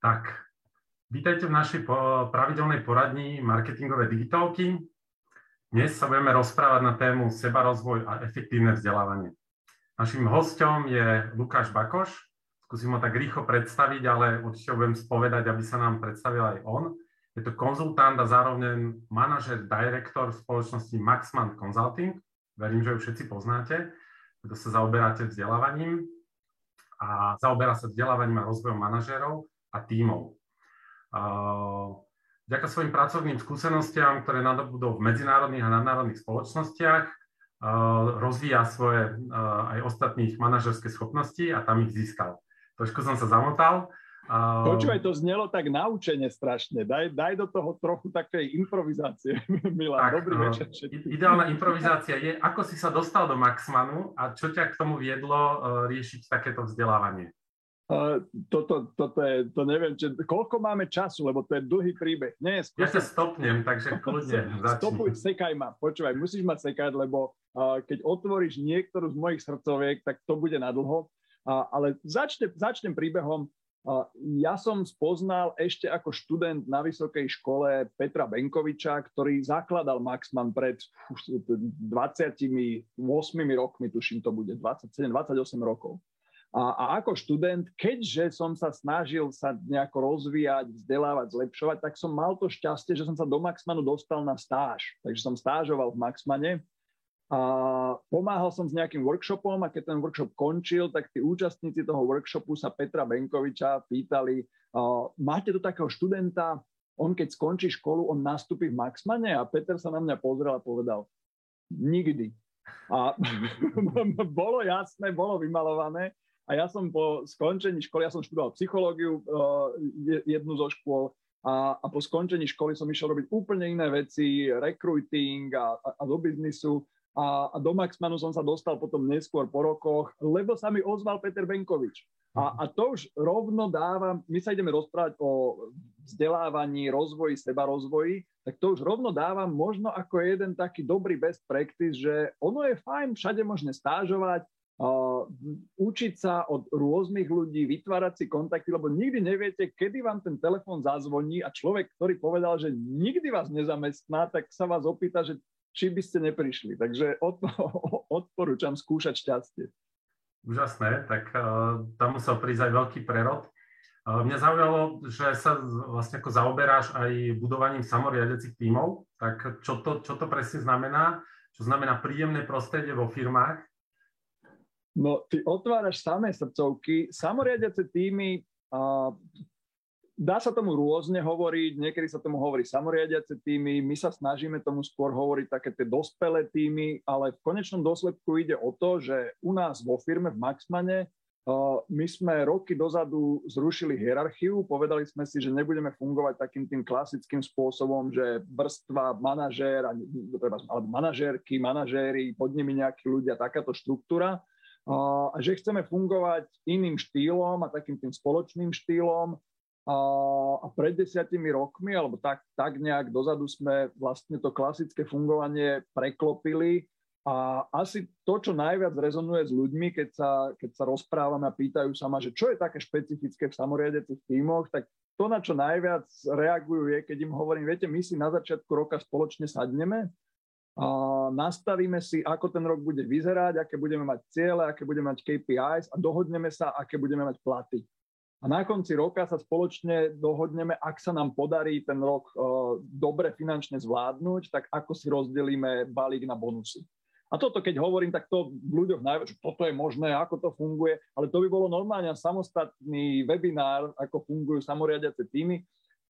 Tak, vítajte v našej pravidelnej poradni marketingové digitálky. Dnes sa budeme rozprávať na tému sebarozvoj a efektívne vzdelávanie. Našim hostom je Lukáš Bakoš. Skúsim ho tak rýchlo predstaviť, ale určite budem spovedať, aby sa nám predstavil aj on. Je to konzultant a zároveň manažer, direktor spoločnosti Maxman Consulting. Verím, že ju všetci poznáte. Kto sa zaoberáte vzdelávaním a zaoberá sa vzdelávaním a rozvojom manažérov a tímov. Vďaka svojim pracovným skúsenostiam, ktoré nadobudol v medzinárodných a nadnárodných spoločnostiach, rozvíja svoje aj ostatných manažerské schopnosti a tam ich získal. Trošku som sa zamotal. Počúvaj, to znelo tak naučene strašne. Daj, daj do toho trochu takej improvizácie, Milan. Tak, Dobrý večer. Ideálna improvizácia je, ako si sa dostal do Maxmanu a čo ťa k tomu viedlo riešiť takéto vzdelávanie? Uh, toto, toto je, to neviem, či, koľko máme času, lebo to je dlhý príbeh. Nie, skúsim... Ja sa stopnem, takže kľudne. Stopuj, sekaj ma, počúvaj, musíš ma sekať, lebo uh, keď otvoríš niektorú z mojich srdcoviek, tak to bude na dlho. Uh, ale začne, začnem príbehom. Uh, ja som spoznal ešte ako študent na vysokej škole Petra Benkoviča, ktorý zakladal Maxman pred 28 rokmi, tuším to bude, 27-28 rokov. A, a ako študent, keďže som sa snažil sa nejako rozvíjať, vzdelávať, zlepšovať, tak som mal to šťastie, že som sa do Maxmanu dostal na stáž. Takže som stážoval v Maxmane a pomáhal som s nejakým workshopom a keď ten workshop končil, tak tí účastníci toho workshopu sa Petra Benkoviča pýtali, máte tu takého študenta, on keď skončí školu, on nastúpi v Maxmane a Peter sa na mňa pozrel a povedal, nikdy. A bolo jasné, bolo vymalované, a ja som po skončení školy, ja som študoval psychológiu, uh, jednu zo škôl, a, a po skončení školy som išiel robiť úplne iné veci, recruiting a, a, a do biznisu. A, a do Maxmanu som sa dostal potom neskôr po rokoch, lebo sa mi ozval Peter Benkovič. A, a to už rovno dávam, my sa ideme rozprávať o vzdelávaní, rozvoji, seba rozvoji, tak to už rovno dávam možno ako jeden taký dobrý best practice, že ono je fajn všade možné stážovať, učiť sa od rôznych ľudí, vytvárať si kontakty, lebo nikdy neviete, kedy vám ten telefón zazvoní a človek, ktorý povedal, že nikdy vás nezamestná, tak sa vás opýta, že či by ste neprišli. Takže odporúčam skúšať šťastie. Úžasné, tak uh, tam musel prísť aj veľký prerod. Uh, mňa zaujalo, že sa vlastne ako zaoberáš aj budovaním samoriadecich tímov, tak čo to, čo to presne znamená? Čo znamená príjemné prostredie vo firmách No, ty otváraš samé srdcovky, samoriadiace týmy, a dá sa tomu rôzne hovoriť, niekedy sa tomu hovorí samoriadiace týmy, my sa snažíme tomu skôr hovoriť také tie dospelé týmy, ale v konečnom dôsledku ide o to, že u nás vo firme v Maxmane my sme roky dozadu zrušili hierarchiu, povedali sme si, že nebudeme fungovať takým tým klasickým spôsobom, že vrstva manažér, alebo manažérky, manažéri, pod nimi nejakí ľudia, takáto štruktúra, a že chceme fungovať iným štýlom a takým tým spoločným štýlom. A, pred desiatimi rokmi, alebo tak, tak nejak dozadu sme vlastne to klasické fungovanie preklopili a asi to, čo najviac rezonuje s ľuďmi, keď sa, keď sa rozprávame a pýtajú sa ma, že čo je také špecifické v samoriadecích tímoch, tak to, na čo najviac reagujú, je, keď im hovorím, viete, my si na začiatku roka spoločne sadneme nastavíme si, ako ten rok bude vyzerať, aké budeme mať ciele, aké budeme mať KPIs a dohodneme sa, aké budeme mať platy. A na konci roka sa spoločne dohodneme, ak sa nám podarí ten rok uh, dobre finančne zvládnuť, tak ako si rozdelíme balík na bonusy. A toto, keď hovorím, tak to v ľuďoch najviac, že toto je možné, ako to funguje, ale to by bolo normálne samostatný webinár, ako fungujú samoriadiace týmy.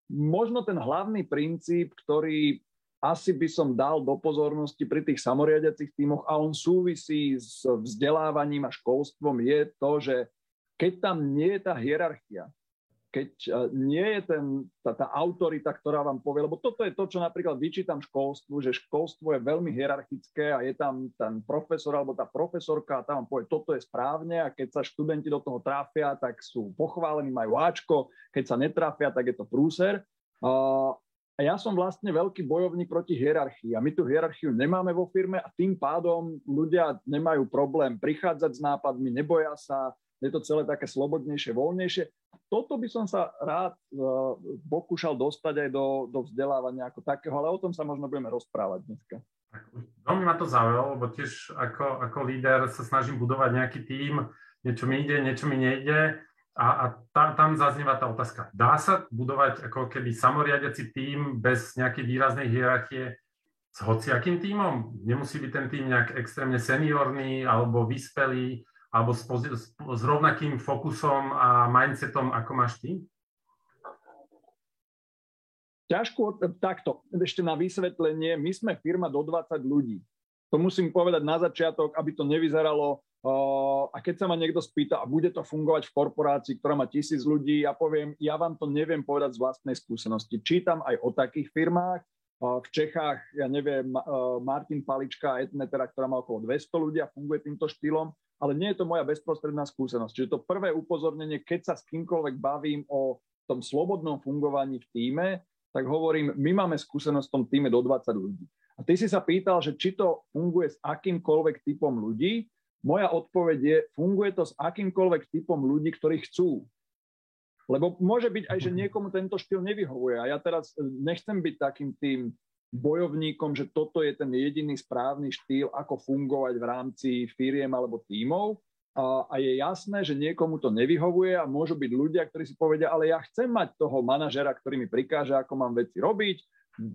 Možno ten hlavný princíp, ktorý asi by som dal do pozornosti pri tých samoriadiacich tímoch a on súvisí s vzdelávaním a školstvom je to, že keď tam nie je tá hierarchia, keď e, nie je ten, tá, tá autorita, ktorá vám povie, lebo toto je to, čo napríklad vyčítam školstvu, že školstvo je veľmi hierarchické a je tam ten profesor alebo tá profesorka a tam vám povie, toto je správne a keď sa študenti do toho tráfia, tak sú pochválení, majú Ačko, keď sa netráfia, tak je to prúser. A ja som vlastne veľký bojovník proti hierarchii. A my tú hierarchiu nemáme vo firme a tým pádom ľudia nemajú problém prichádzať s nápadmi, neboja sa, je to celé také slobodnejšie, voľnejšie. toto by som sa rád uh, pokúšal dostať aj do, do vzdelávania ako takého, ale o tom sa možno budeme rozprávať dneska. Veľmi ma to zaujalo, lebo tiež ako, ako líder sa snažím budovať nejaký tím, niečo mi ide, niečo mi nejde a, a tam, tam zaznieva tá otázka. Dá sa budovať ako keby samoriadiaci tím bez nejakej výraznej hierarchie s hociakým tímom? Nemusí byť ten tím nejak extrémne seniorný alebo vyspelý, alebo s, s, s rovnakým fokusom a mindsetom, ako máš ty? Ťažko, takto, ešte na vysvetlenie, my sme firma do 20 ľudí. To musím povedať na začiatok, aby to nevyzeralo, a keď sa ma niekto spýta, a bude to fungovať v korporácii, ktorá má tisíc ľudí, ja poviem, ja vám to neviem povedať z vlastnej skúsenosti. Čítam aj o takých firmách, v Čechách, ja neviem, Martin Palička, Etnetera, ktorá má okolo 200 ľudí a funguje týmto štýlom, ale nie je to moja bezprostredná skúsenosť. Čiže to prvé upozornenie, keď sa s kýmkoľvek bavím o tom slobodnom fungovaní v týme, tak hovorím, my máme skúsenosť v tom týme do 20 ľudí. A ty si sa pýtal, že či to funguje s akýmkoľvek typom ľudí. Moja odpoveď je, funguje to s akýmkoľvek typom ľudí, ktorí chcú. Lebo môže byť aj, že niekomu tento štýl nevyhovuje. A ja teraz e, nechcem byť takým tým bojovníkom, že toto je ten jediný správny štýl, ako fungovať v rámci firiem alebo tímov. A, a je jasné, že niekomu to nevyhovuje a môžu byť ľudia, ktorí si povedia, ale ja chcem mať toho manažera, ktorý mi prikáže, ako mám veci robiť,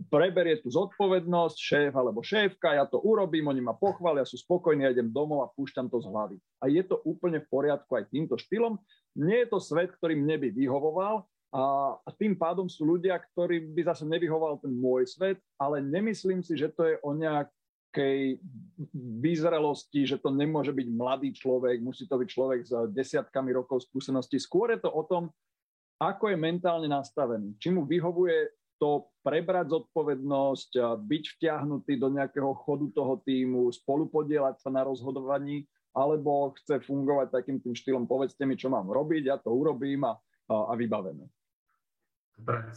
preberie tú zodpovednosť, šéf alebo šéfka, ja to urobím, oni ma pochvália, sú spokojní, ja idem domov a púšťam to z hlavy. A je to úplne v poriadku aj týmto štýlom. Nie je to svet, ktorý mne by vyhovoval a, a tým pádom sú ľudia, ktorí by zase nevyhovoval ten môj svet, ale nemyslím si, že to je o nejakej vyzrelosti, že to nemôže byť mladý človek, musí to byť človek s desiatkami rokov skúsenosti. Skôr je to o tom, ako je mentálne nastavený. Či mu vyhovuje to prebrať zodpovednosť, byť vtiahnutý do nejakého chodu toho týmu, spolupodielať sa na rozhodovaní alebo chce fungovať takým tým štýlom, povedzte mi, čo mám robiť, ja to urobím a, a, a vybavené. Dobre,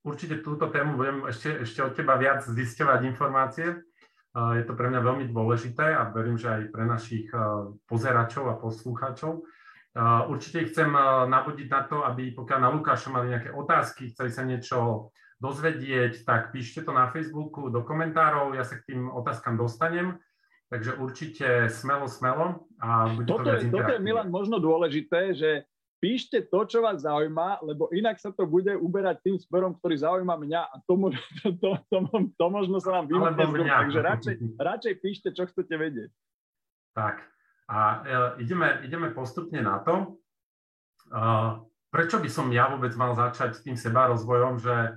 určite túto tému budem ešte, ešte od teba viac zisťovať informácie. Je to pre mňa veľmi dôležité a verím, že aj pre našich pozeračov a poslúchačov. Určite chcem nabodiť na to, aby pokiaľ na Lukáša mali nejaké otázky, chceli sa niečo dozvedieť, tak píšte to na Facebooku do komentárov, ja sa k tým otázkam dostanem. Takže určite smelo, smelo. A bude toto, to je, toto je, Milan, možno dôležité, že píšte to, čo vás zaujíma, lebo inak sa to bude uberať tým smerom, ktorý zaujíma mňa a to, to, to, to, to možno sa vám vymkne. Takže radšej, radšej píšte, čo chcete vedieť. Tak. A e, ideme, ideme postupne na to. Uh, prečo by som ja vôbec mal začať s tým seba rozvojom, že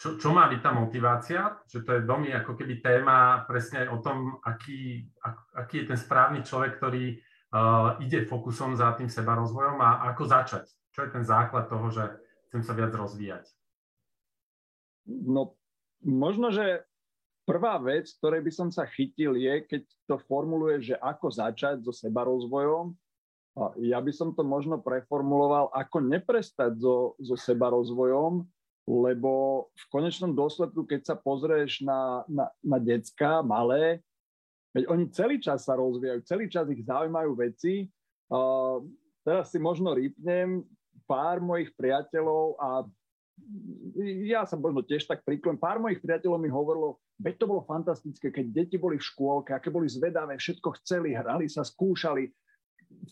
čo, čo má byť tá motivácia, že to je veľmi ako keby téma presne o tom, aký, aký je ten správny človek, ktorý uh, ide fokusom za tým seba rozvojom a ako začať. Čo je ten základ toho, že chcem sa viac rozvíjať? No, možno, že prvá vec, ktorej by som sa chytil, je, keď to formuluje, že ako začať so seba rozvojom, ja by som to možno preformuloval, ako neprestať so, so seba rozvojom, lebo v konečnom dôsledku, keď sa pozrieš na, na, na decka malé, veď oni celý čas sa rozvíjajú, celý čas ich zaujímajú veci. Uh, teraz si možno rýpnem pár mojich priateľov a ja sa možno tiež tak príklon. Pár mojich priateľov mi hovorilo, veď to bolo fantastické, keď deti boli v škôlke, aké boli zvedavé, všetko chceli, hrali sa, skúšali,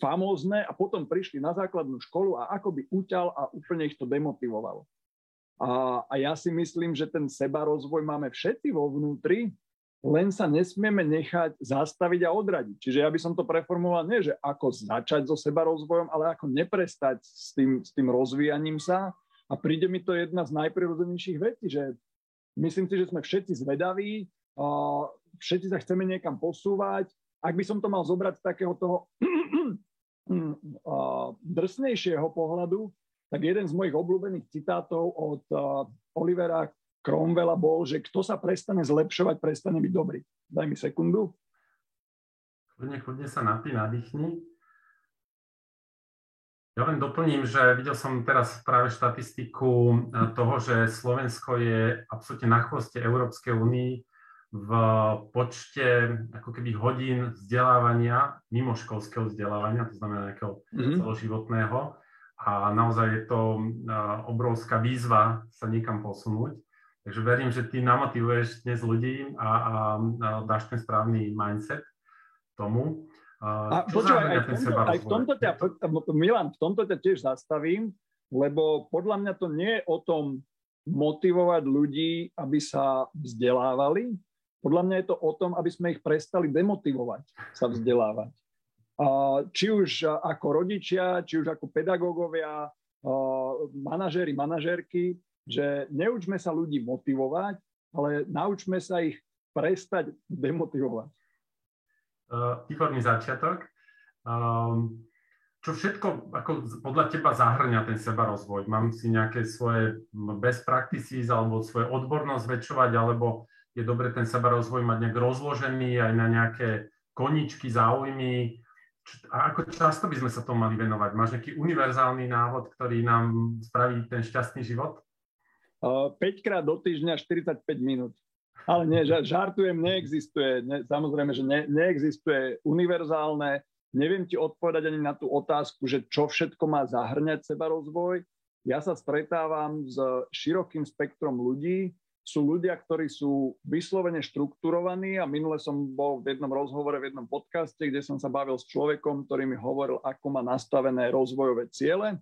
famózne a potom prišli na základnú školu a ako by uťal a úplne ich to demotivovalo. A, a ja si myslím, že ten seba rozvoj máme všetci vo vnútri, len sa nesmieme nechať zastaviť a odradiť. Čiže ja by som to preformuloval nie, že ako začať so seba rozvojom, ale ako neprestať s tým, s tým rozvíjaním sa. A príde mi to jedna z najprirodzenejších vecí, že myslím si, že sme všetci zvedaví, všetci sa chceme niekam posúvať. Ak by som to mal zobrať z takého toho drsnejšieho pohľadu, tak jeden z mojich obľúbených citátov od Olivera Cromwella bol, že kto sa prestane zlepšovať, prestane byť dobrý. Daj mi sekundu. Kľudne, kľudne sa napí, nadýchni. Ja len doplním, že videl som teraz práve štatistiku uh, toho, že Slovensko je absolútne na chvoste Európskej únii v počte ako keby hodín vzdelávania, mimoškolského vzdelávania, to znamená nejakého mm-hmm. celoživotného a naozaj je to obrovská výzva sa niekam posunúť. Takže verím, že ty namotivuješ dnes ľudí a, a, a dáš ten správny mindset tomu. A počúvaj, aj, v tomto, aj v tomto ťa, Milan, v tomto ťa tiež zastavím, lebo podľa mňa to nie je o tom motivovať ľudí, aby sa vzdelávali. Podľa mňa je to o tom, aby sme ich prestali demotivovať sa vzdelávať či už ako rodičia, či už ako pedagógovia, manažéri, manažérky, že neučme sa ľudí motivovať, ale naučme sa ich prestať demotivovať. Uh, výborný začiatok. Um, čo všetko ako podľa teba zahrňa ten seba rozvoj? Mám si nejaké svoje best practices alebo svoje odbornosť zväčšovať, alebo je dobre ten seba rozvoj mať nejak rozložený aj na nejaké koničky, záujmy, a ako často by sme sa tomu mali venovať? Máš nejaký univerzálny návod, ktorý nám spraví ten šťastný život? Uh, 5 krát do týždňa 45 minút. Ale nie, žartujem, neexistuje. Ne, samozrejme, že ne, neexistuje univerzálne. Neviem ti odpovedať ani na tú otázku, že čo všetko má zahrňať seba rozvoj. Ja sa stretávam s širokým spektrom ľudí, sú ľudia, ktorí sú vyslovene štrukturovaní a minule som bol v jednom rozhovore, v jednom podcaste, kde som sa bavil s človekom, ktorý mi hovoril, ako má nastavené rozvojové ciele,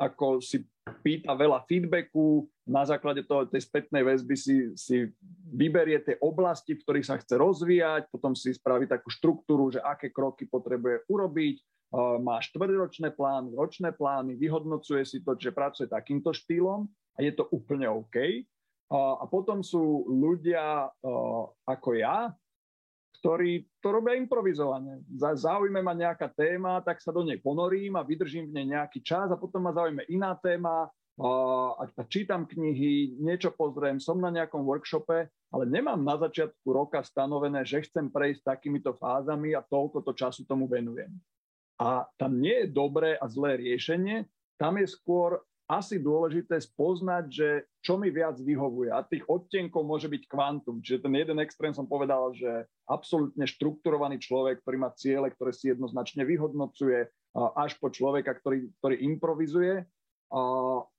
ako si pýta veľa feedbacku, na základe toho, tej spätnej väzby si, si vyberie tie oblasti, v ktorých sa chce rozvíjať, potom si spraví takú štruktúru, že aké kroky potrebuje urobiť, má štvrťročné plány, ročné plány, vyhodnocuje si to, že pracuje takýmto štýlom a je to úplne OK. A potom sú ľudia ako ja, ktorí to robia improvizovane. Zaujíme ma nejaká téma, tak sa do nej ponorím a vydržím v nej nejaký čas a potom ma zaujíme iná téma a čítam knihy, niečo pozriem, som na nejakom workshope, ale nemám na začiatku roka stanovené, že chcem prejsť takýmito fázami a toľko to času tomu venujem. A tam nie je dobré a zlé riešenie, tam je skôr asi dôležité spoznať, že čo mi viac vyhovuje. A tých odtenkov môže byť kvantum. Čiže ten jeden extrém som povedal, že absolútne štrukturovaný človek, ktorý má ciele, ktoré si jednoznačne vyhodnocuje, až po človeka, ktorý, ktorý improvizuje.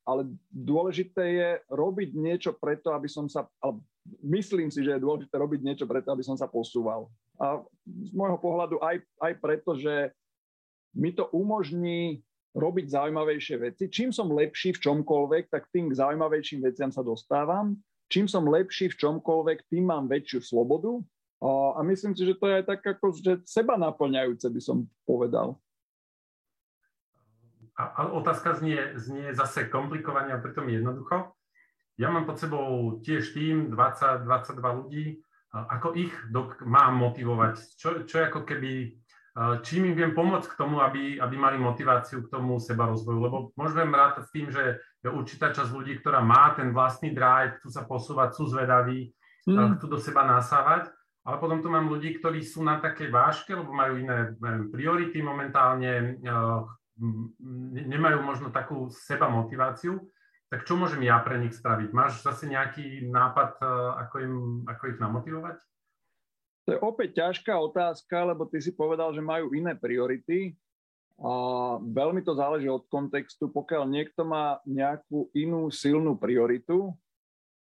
Ale dôležité je robiť niečo preto, aby som sa, myslím si, že je dôležité robiť niečo preto, aby som sa posúval. A z môjho pohľadu aj, aj preto, že mi to umožní robiť zaujímavejšie veci. Čím som lepší v čomkoľvek, tak tým k zaujímavejším veciam sa dostávam. Čím som lepší v čomkoľvek, tým mám väčšiu slobodu. A myslím si, že to je tak ako, že seba naplňajúce, by som povedal. A, a otázka znie, znie zase komplikovane a pritom jednoducho. Ja mám pod sebou tiež tým 20-22 ľudí. Ako ich dok- mám motivovať? Čo, čo ako keby čím im viem pomôcť k tomu, aby, aby mali motiváciu k tomu seba rozvoju. Lebo môžem rátať s tým, že je určitá časť ľudí, ktorá má ten vlastný drive, chcú sa posúvať, sú zvedaví, mm. chcú do seba nasávať. Ale potom tu mám ľudí, ktorí sú na takej váške, lebo majú iné neviem, priority momentálne, nemajú možno takú seba motiváciu. Tak čo môžem ja pre nich spraviť? Máš zase nejaký nápad, ako, im, ako ich namotivovať? To je opäť ťažká otázka, lebo ty si povedal, že majú iné priority a veľmi to záleží od kontextu. Pokiaľ niekto má nejakú inú silnú prioritu,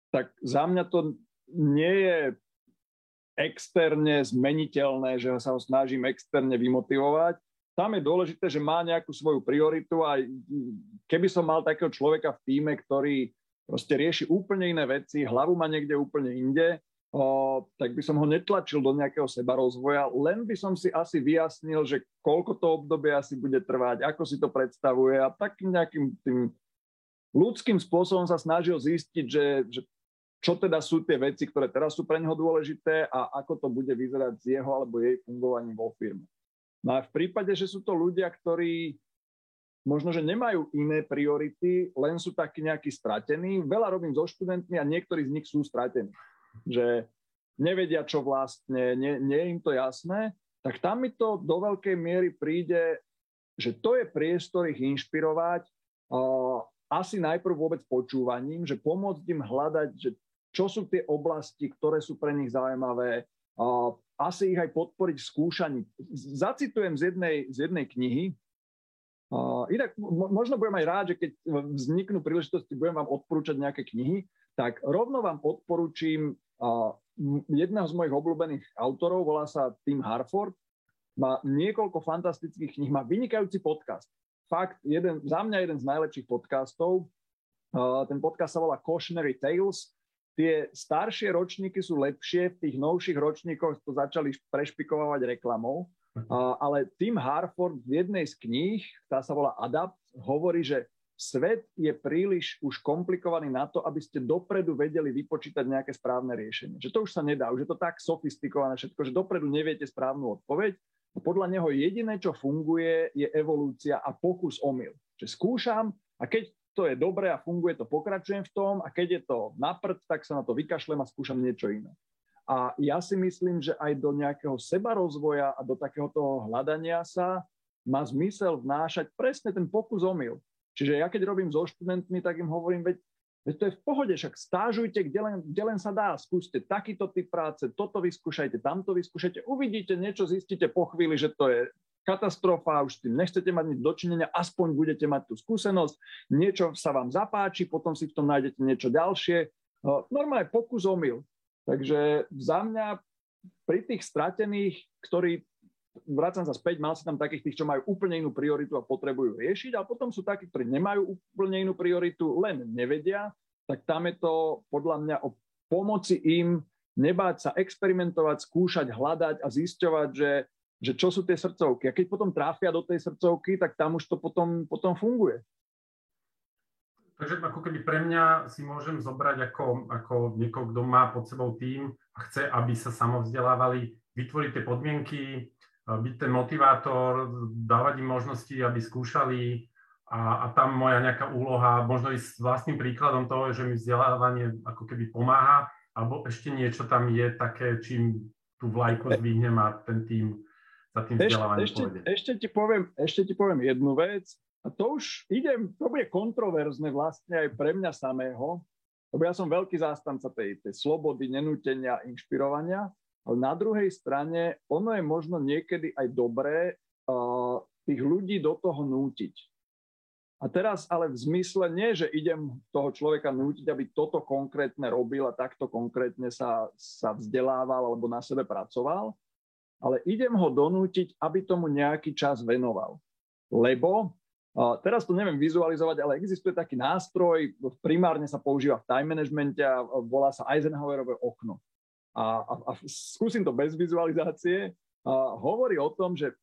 tak za mňa to nie je externe zmeniteľné, že sa ho snažím externe vymotivovať. Tam je dôležité, že má nejakú svoju prioritu a keby som mal takého človeka v týme, ktorý proste rieši úplne iné veci, hlavu má niekde úplne inde, o, tak by som ho netlačil do nejakého sebarozvoja, len by som si asi vyjasnil, že koľko to obdobie asi bude trvať, ako si to predstavuje a takým nejakým tým ľudským spôsobom sa snažil zistiť, že, že čo teda sú tie veci, ktoré teraz sú pre neho dôležité a ako to bude vyzerať s jeho alebo jej fungovaním vo firme. No a v prípade, že sú to ľudia, ktorí možno, že nemajú iné priority, len sú takí nejakí stratení. Veľa robím so študentmi a niektorí z nich sú stratení že nevedia, čo vlastne, nie, nie je im to jasné, tak tam mi to do veľkej miery príde, že to je priestor ich inšpirovať, uh, asi najprv vôbec počúvaním, že pomôcť im hľadať, že čo sú tie oblasti, ktoré sú pre nich zaujímavé, uh, asi ich aj podporiť v skúšaní. Zacitujem z jednej, z jednej knihy, Uh, inak možno budem aj rád, že keď vzniknú príležitosti, budem vám odporúčať nejaké knihy, tak rovno vám odporúčim jedného z mojich obľúbených autorov, volá sa Tim Harford, má niekoľko fantastických kníh, má vynikajúci podcast. Fakt, jeden, za mňa jeden z najlepších podcastov. Ten podcast sa volá Cautionary Tales. Tie staršie ročníky sú lepšie, v tých novších ročníkoch to začali prešpikovať reklamou ale Tim Harford v jednej z kníh, tá sa volá Adapt, hovorí, že svet je príliš už komplikovaný na to, aby ste dopredu vedeli vypočítať nejaké správne riešenie. Že to už sa nedá, už je to tak sofistikované všetko, že dopredu neviete správnu odpoveď. Podľa neho jediné, čo funguje, je evolúcia a pokus omyl. Že skúšam a keď to je dobré a funguje, to pokračujem v tom a keď je to na prd, tak sa na to vykašlem a skúšam niečo iné. A ja si myslím, že aj do nejakého sebarozvoja a do takého toho hľadania sa má zmysel vnášať presne ten pokus omyl. Čiže ja keď robím so študentmi, tak im hovorím, veď, veď to je v pohode, však stážujte, kde len, kde len sa dá, skúste takýto typ práce, toto vyskúšajte, tamto vyskúšajte, uvidíte niečo, zistíte po chvíli, že to je katastrofa, už s tým nechcete mať nič dočinenia, aspoň budete mať tú skúsenosť, niečo sa vám zapáči, potom si v tom nájdete niečo ďalšie. Normálne pokus omyl. Takže za mňa pri tých stratených, ktorí, vracam sa späť, mal si tam takých tých, čo majú úplne inú prioritu a potrebujú riešiť, a potom sú takí, ktorí nemajú úplne inú prioritu, len nevedia, tak tam je to podľa mňa o pomoci im nebáť sa experimentovať, skúšať, hľadať a zisťovať, že, že čo sú tie srdcovky. A keď potom tráfia do tej srdcovky, tak tam už to potom, potom funguje. Takže ako keby pre mňa si môžem zobrať ako, ako niekoho, kto má pod sebou tým a chce, aby sa samovzdelávali, vytvoriť tie podmienky, byť ten motivátor, dávať im možnosti, aby skúšali. A, a tam moja nejaká úloha, možno ísť s vlastným príkladom toho, že mi vzdelávanie ako keby pomáha, alebo ešte niečo tam je také, čím tú vlajku zdvihnem a ten tým za tým vzdelávaním ešte, ešte, ešte, ti poviem, ešte ti poviem jednu vec. A to už idem, to bude kontroverzne vlastne aj pre mňa samého, lebo ja som veľký zástanca tej, tej slobody, nenútenia, inšpirovania, na druhej strane ono je možno niekedy aj dobré uh, tých ľudí do toho nútiť. A teraz ale v zmysle nie, že idem toho človeka nútiť, aby toto konkrétne robil a takto konkrétne sa, sa vzdelával alebo na sebe pracoval, ale idem ho donútiť, aby tomu nejaký čas venoval. Lebo Teraz to neviem vizualizovať, ale existuje taký nástroj, primárne sa používa v time managemente a volá sa Eisenhowerové okno. A, a, a skúsim to bez vizualizácie. A hovorí o tom, že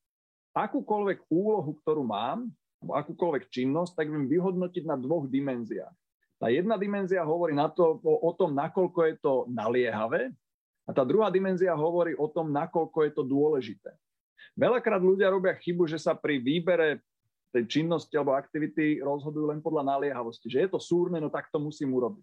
akúkoľvek úlohu, ktorú mám, akúkoľvek činnosť, tak viem vyhodnotiť na dvoch dimenziách. Tá jedna dimenzia hovorí na to, o, o tom, nakoľko je to naliehavé, a tá druhá dimenzia hovorí o tom, nakoľko je to dôležité. Veľakrát ľudia robia chybu, že sa pri výbere tej činnosti alebo aktivity rozhodujú len podľa naliehavosti. Že je to súrne, no tak to musím urobiť.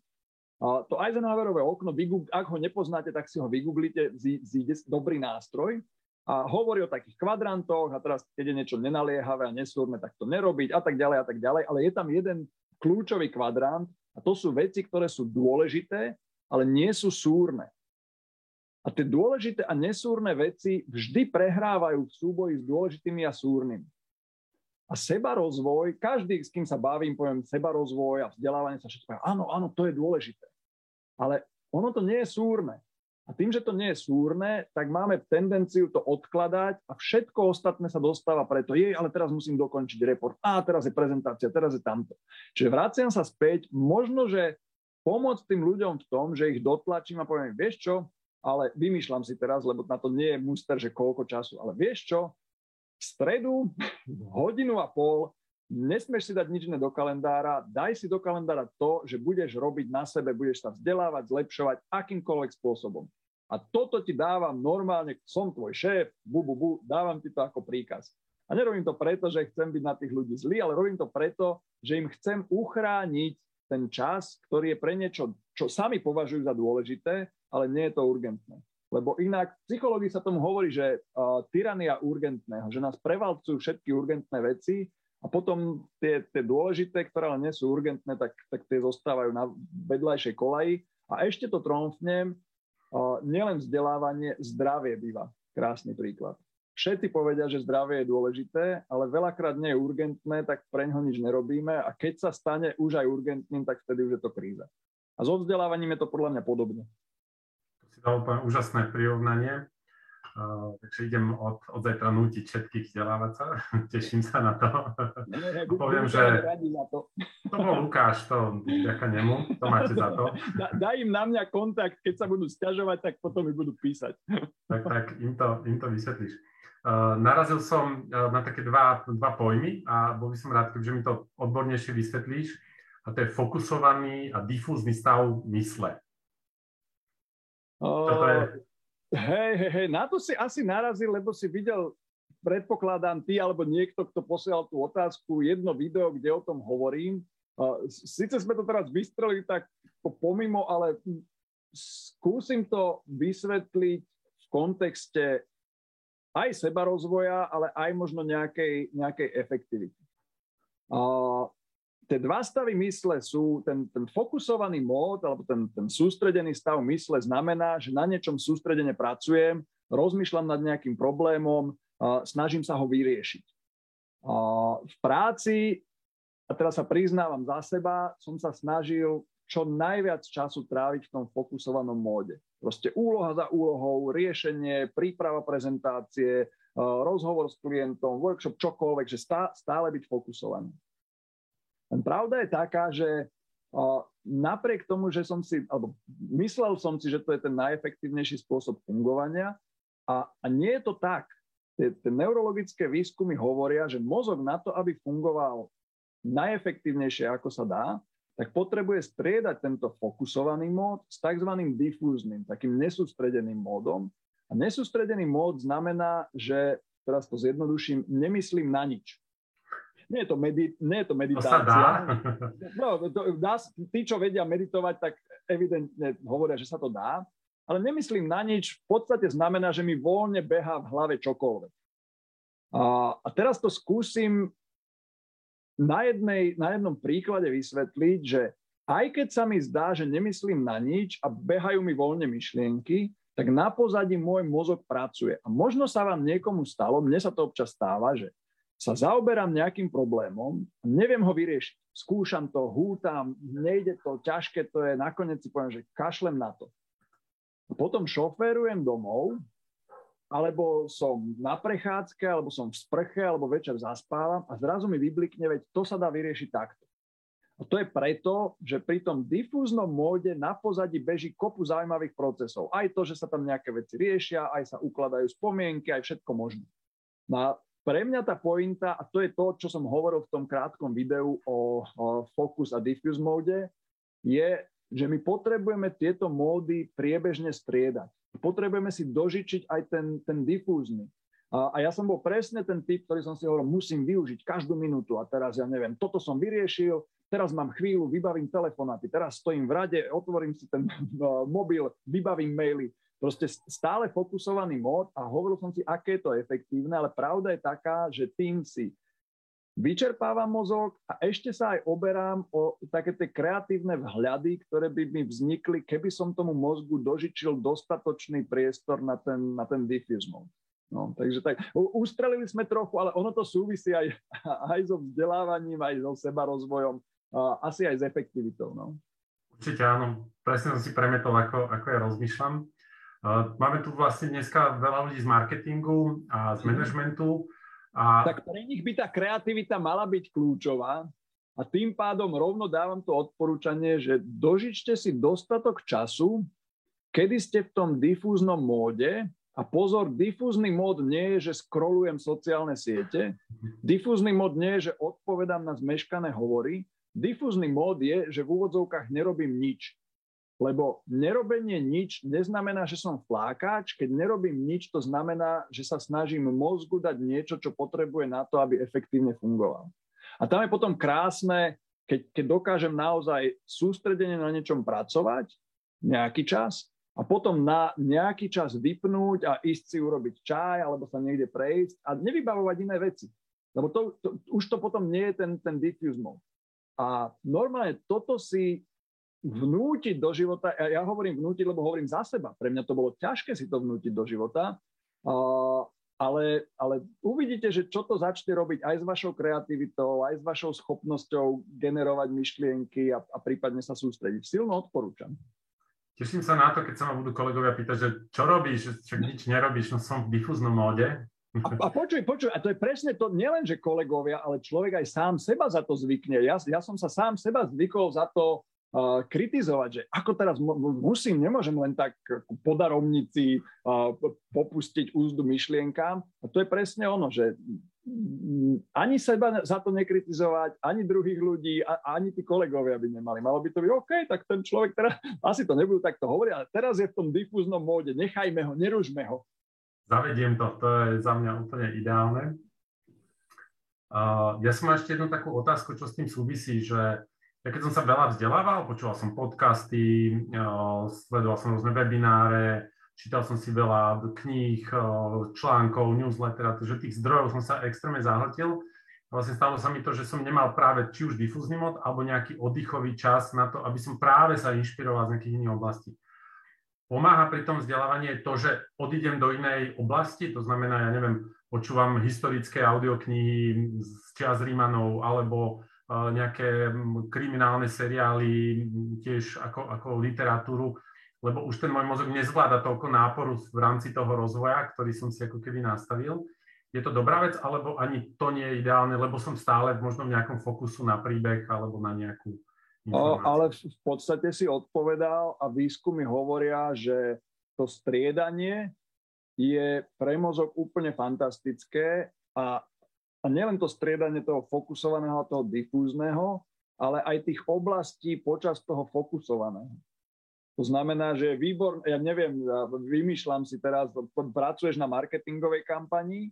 To Eisenhowerové okno, ak ho nepoznáte, tak si ho vygooglite, zíde dobrý nástroj a hovorí o takých kvadrantoch a teraz, keď je niečo nenaliehavé a nesúrne, tak to nerobiť a tak ďalej a tak ďalej. Ale je tam jeden kľúčový kvadrant a to sú veci, ktoré sú dôležité, ale nie sú súrne. A tie dôležité a nesúrne veci vždy prehrávajú v súboji s dôležitými a súrnymi. A seba rozvoj, každý, s kým sa bavím, poviem seba rozvoj a vzdelávanie sa všetko, áno, áno, to je dôležité. Ale ono to nie je súrne. A tým, že to nie je súrne, tak máme tendenciu to odkladať a všetko ostatné sa dostáva preto, jej, ale teraz musím dokončiť report, a teraz je prezentácia, teraz je tamto. Čiže vraciam sa späť, možno, že pomôcť tým ľuďom v tom, že ich dotlačím a poviem, vieš čo, ale vymýšľam si teraz, lebo na to nie je muster, že koľko času, ale vieš čo, v stredu, hodinu a pol, nesmeš si dať nič iné do kalendára, daj si do kalendára to, že budeš robiť na sebe, budeš sa vzdelávať, zlepšovať akýmkoľvek spôsobom. A toto ti dávam normálne, som tvoj šéf, bu, bu, bu, dávam ti to ako príkaz. A nerobím to preto, že chcem byť na tých ľudí zlý, ale robím to preto, že im chcem uchrániť ten čas, ktorý je pre niečo, čo sami považujú za dôležité, ale nie je to urgentné. Lebo inak v psychológii sa tomu hovorí, že uh, tyrania urgentného, že nás prevalcujú všetky urgentné veci a potom tie, tie dôležité, ktoré ale nie sú urgentné, tak, tak tie zostávajú na vedľajšej kolaji. A ešte to tromfnem, nielen vzdelávanie, zdravie býva krásny príklad. všetci povedia, že zdravie je dôležité, ale veľakrát nie je urgentné, tak pre ňo nič nerobíme a keď sa stane už aj urgentným, tak vtedy už je to kríza. A so vzdelávaním je to podľa mňa podobne. To si dal úplne úžasné prirovnanie. Uh, takže idem od, od zajtra nútiť všetkých vzdelávať sa. Teším sa na to. Ne, poviem, že to. to bol Lukáš, to ďaká nemu, to máte za to. Da, daj im na mňa kontakt, keď sa budú stiažovať, tak potom mi budú písať. Tak, tak, im to, im to vysvetlíš. Uh, narazil som uh, na také dva, dva pojmy a bol by som rád, keďže mi to odbornejšie vysvetlíš. A to je fokusovaný a difúzny stav mysle. Čo to je? Hej, hej, hej, na to si asi narazil, lebo si videl, predpokladám ty alebo niekto, kto posielal tú otázku, jedno video, kde o tom hovorím. Sice sme to teraz vystrelili tak pomimo, ale skúsim to vysvetliť v kontexte aj sebarozvoja, ale aj možno nejakej, nejakej efektivity. Tie dva stavy mysle sú, ten, ten fokusovaný mód alebo ten, ten sústredený stav mysle znamená, že na niečom sústredene pracujem, rozmýšľam nad nejakým problémom, snažím sa ho vyriešiť. V práci, a teraz sa priznávam za seba, som sa snažil čo najviac času tráviť v tom fokusovanom móde. Proste úloha za úlohou, riešenie, príprava prezentácie, rozhovor s klientom, workshop, čokoľvek, že stále byť fokusovaný. Pravda je taká, že napriek tomu, že som si, alebo myslel som si, že to je ten najefektívnejší spôsob fungovania a, a nie je to tak. Tie, tie neurologické výskumy hovoria, že mozog na to, aby fungoval najefektívnejšie, ako sa dá, tak potrebuje striedať tento fokusovaný mód s tzv. difúznym, takým nesústredeným módom. A nesústredený mód znamená, že, teraz to zjednoduším, nemyslím na nič. Nie je to, medit, nie je to meditácia. To dá. No, to, dá. Tí, čo vedia meditovať, tak evidentne hovoria, že sa to dá. Ale nemyslím na nič, v podstate znamená, že mi voľne beha v hlave čokoľvek. A, a teraz to skúsim na, jednej, na jednom príklade vysvetliť, že aj keď sa mi zdá, že nemyslím na nič a behajú mi voľne myšlienky, tak na pozadí môj mozog pracuje. A možno sa vám niekomu stalo, mne sa to občas stáva, že sa zaoberám nejakým problémom, neviem ho vyriešiť. Skúšam to, hútam, nejde to, ťažké to je, nakoniec si poviem, že kašlem na to. Potom šoférujem domov alebo som na prechádzke, alebo som v sprche, alebo večer zaspávam a zrazu mi vyblikne, veď to sa dá vyriešiť takto. A to je preto, že pri tom difúznom móde na pozadí beží kopu zaujímavých procesov. Aj to, že sa tam nejaké veci riešia, aj sa ukladajú spomienky, aj všetko možné. No a pre mňa tá pointa, a to je to, čo som hovoril v tom krátkom videu o, o focus a diffuse móde, je, že my potrebujeme tieto módy priebežne striedať potrebujeme si dožičiť aj ten, ten difúzny. A, a ja som bol presne ten typ, ktorý som si hovoril, musím využiť každú minútu a teraz ja neviem, toto som vyriešil, teraz mám chvíľu, vybavím telefonáty, teraz stojím v rade, otvorím si ten mobil, vybavím maily. Proste stále fokusovaný mód a hovoril som si, aké je to efektívne, ale pravda je taká, že tým si vyčerpávam mozog a ešte sa aj oberám o také tie kreatívne vhľady, ktoré by mi vznikli, keby som tomu mozgu dožičil dostatočný priestor na ten, na ten diffuse. No, takže tak, ustrelili sme trochu, ale ono to súvisí aj, aj so vzdelávaním, aj so sebarozvojom, a asi aj s efektivitou. No. Určite áno, presne som si premietol, ako, ako ja rozmýšľam. Máme tu vlastne dneska veľa ľudí z marketingu a z mhm. managementu. A... Tak pre nich by tá kreativita mala byť kľúčová a tým pádom rovno dávam to odporúčanie, že dožičte si dostatok času, kedy ste v tom difúznom móde a pozor, difúzny mód nie je, že scrollujem sociálne siete, difúzny mód nie je, že odpovedám na zmeškané hovory, difúzny mód je, že v úvodzovkách nerobím nič. Lebo nerobenie nič neznamená, že som flákač. Keď nerobím nič, to znamená, že sa snažím mozgu dať niečo, čo potrebuje na to, aby efektívne fungoval. A tam je potom krásne, keď, keď dokážem naozaj sústredene na niečom pracovať nejaký čas a potom na nejaký čas vypnúť a ísť si urobiť čaj alebo sa niekde prejsť a nevybavovať iné veci. Lebo to, to, už to potom nie je ten, ten diffuse mode. A normálne toto si vnútiť do života, ja hovorím vnútiť, lebo hovorím za seba, pre mňa to bolo ťažké si to vnútiť do života, ale, ale uvidíte, že čo to začne robiť aj s vašou kreativitou, aj s vašou schopnosťou generovať myšlienky a, a prípadne sa sústrediť. Silno odporúčam. Teším sa na to, keď sa ma budú kolegovia pýtať, že čo robíš, čo nič nerobíš, no som v difúznom móde. A, a počuj, počuj, a to je presne to, nielen, že kolegovia, ale človek aj sám seba za to zvykne. Ja, ja som sa sám seba zvykol za to kritizovať, že ako teraz musím, nemôžem len tak po daromnici uh, popustiť úzdu myšlienkám. A to je presne ono, že ani seba za to nekritizovať, ani druhých ľudí, ani tí kolegovia by nemali. Malo by to byť OK, tak ten človek teraz, asi to nebudú takto hovoriť, ale teraz je v tom difúznom móde, nechajme ho, neružme ho. Zavediem to, to je za mňa úplne ideálne. Uh, ja som mal ešte jednu takú otázku, čo s tým súvisí, že ja keď som sa veľa vzdelával, počúval som podcasty, sledoval som rôzne webináre, čítal som si veľa kníh, článkov, newsletter, takže tých zdrojov som sa extrémne zahltil. Vlastne stalo sa mi to, že som nemal práve či už difúzny mod, alebo nejaký oddychový čas na to, aby som práve sa inšpiroval z nejakých iných oblastí. Pomáha pri tom vzdelávaní to, že odídem do inej oblasti, to znamená, ja neviem, počúvam historické audioknihy z čias Rímanov, alebo nejaké kriminálne seriály, tiež ako, ako literatúru, lebo už ten môj mozog nezvláda toľko náporu v rámci toho rozvoja, ktorý som si ako keby nastavil. Je to dobrá vec, alebo ani to nie je ideálne, lebo som stále možno v nejakom fokusu na príbeh alebo na nejakú informáciu. Ale v podstate si odpovedal a výskumy hovoria, že to striedanie je pre mozog úplne fantastické a a nielen to striedanie toho fokusovaného a toho difúzneho, ale aj tých oblastí počas toho fokusovaného. To znamená, že výbor, ja neviem, ja vymýšľam si teraz, pracuješ na marketingovej kampani,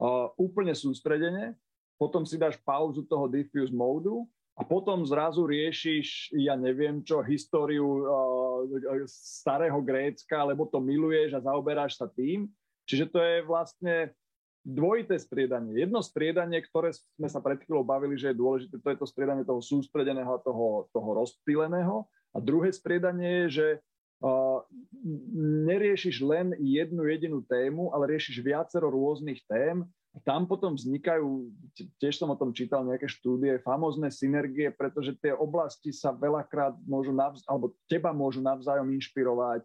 uh, úplne sústredene, potom si dáš pauzu toho diffuse módu a potom zrazu riešiš, ja neviem čo, históriu uh, starého Grécka, lebo to miluješ a zaoberáš sa tým. Čiže to je vlastne dvojité striedanie. Jedno striedanie, ktoré sme sa pred chvíľou bavili, že je dôležité, to je to striedanie toho sústredeného a toho, toho rozptýleného. A druhé striedanie je, že uh, neriešiš len jednu jedinú tému, ale riešiš viacero rôznych tém. A tam potom vznikajú, tiež som o tom čítal nejaké štúdie, famózne synergie, pretože tie oblasti sa veľakrát môžu, navz, alebo teba môžu navzájom inšpirovať,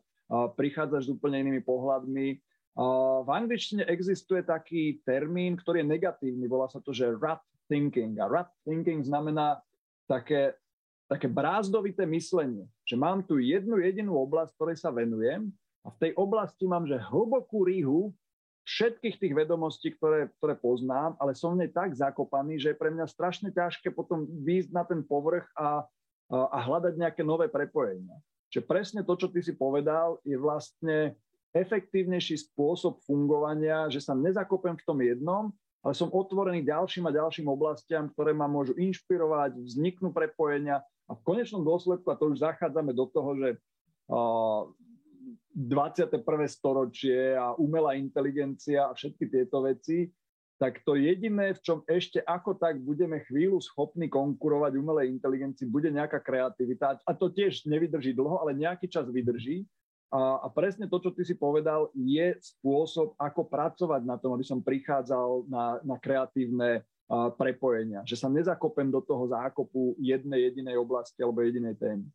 prichádzaš s úplne inými pohľadmi v angličtine existuje taký termín, ktorý je negatívny, volá sa to, že rat thinking. A rat thinking znamená také, také brázdovité myslenie, že mám tu jednu jedinú oblasť, ktorej sa venujem a v tej oblasti mám, že hlbokú rýhu všetkých tých vedomostí, ktoré, ktoré poznám, ale som v nej tak zakopaný, že je pre mňa strašne ťažké potom výjsť na ten povrch a, a, a hľadať nejaké nové prepojenia. Čiže presne to, čo ty si povedal, je vlastne efektívnejší spôsob fungovania, že sa nezakopem v tom jednom, ale som otvorený ďalším a ďalším oblastiam, ktoré ma môžu inšpirovať, vzniknú prepojenia a v konečnom dôsledku, a to už zachádzame do toho, že uh, 21. storočie a umelá inteligencia a všetky tieto veci, tak to jediné, v čom ešte ako tak budeme chvíľu schopní konkurovať umelej inteligencii, bude nejaká kreativita. A to tiež nevydrží dlho, ale nejaký čas vydrží. A, a presne to, čo ty si povedal, je spôsob, ako pracovať na tom, aby som prichádzal na, na kreatívne a, prepojenia. Že sa nezakopem do toho zákopu jednej jedinej oblasti alebo jedinej témy.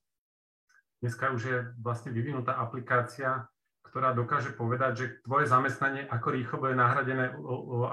Dneska už je vlastne vyvinutá aplikácia, ktorá dokáže povedať, že tvoje zamestnanie ako rýchlo bude nahradené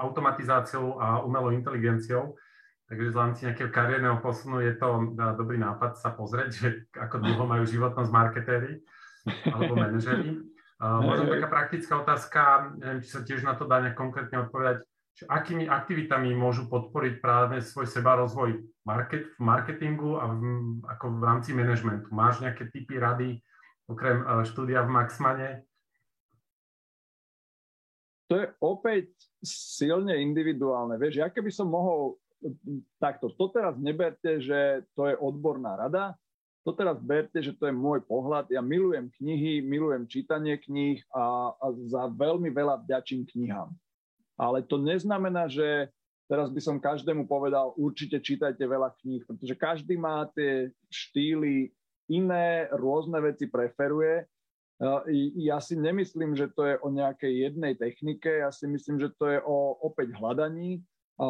automatizáciou a umelou inteligenciou. Takže v rámci nejakého kariérneho posunu je to dobrý nápad sa pozrieť, že ako dlho majú životnosť marketéri alebo manažeri. Možno taká praktická otázka, neviem, či sa tiež na to dá konkrétne odpovedať, že akými aktivitami môžu podporiť práve svoj seba rozvoj market, v marketingu a v, ako v rámci manažmentu. Máš nejaké typy rady, okrem uh, štúdia v Maxmane? To je opäť silne individuálne. Vieš, ja keby som mohol takto, to teraz neberte, že to je odborná rada, to teraz berte, že to je môj pohľad. Ja milujem knihy, milujem čítanie kníh a, a za veľmi veľa vďačím knihám. Ale to neznamená, že teraz by som každému povedal, určite čítajte veľa kníh, pretože každý má tie štýly iné, rôzne veci preferuje Ja si nemyslím, že to je o nejakej jednej technike, ja si myslím, že to je o opäť hľadaní. A,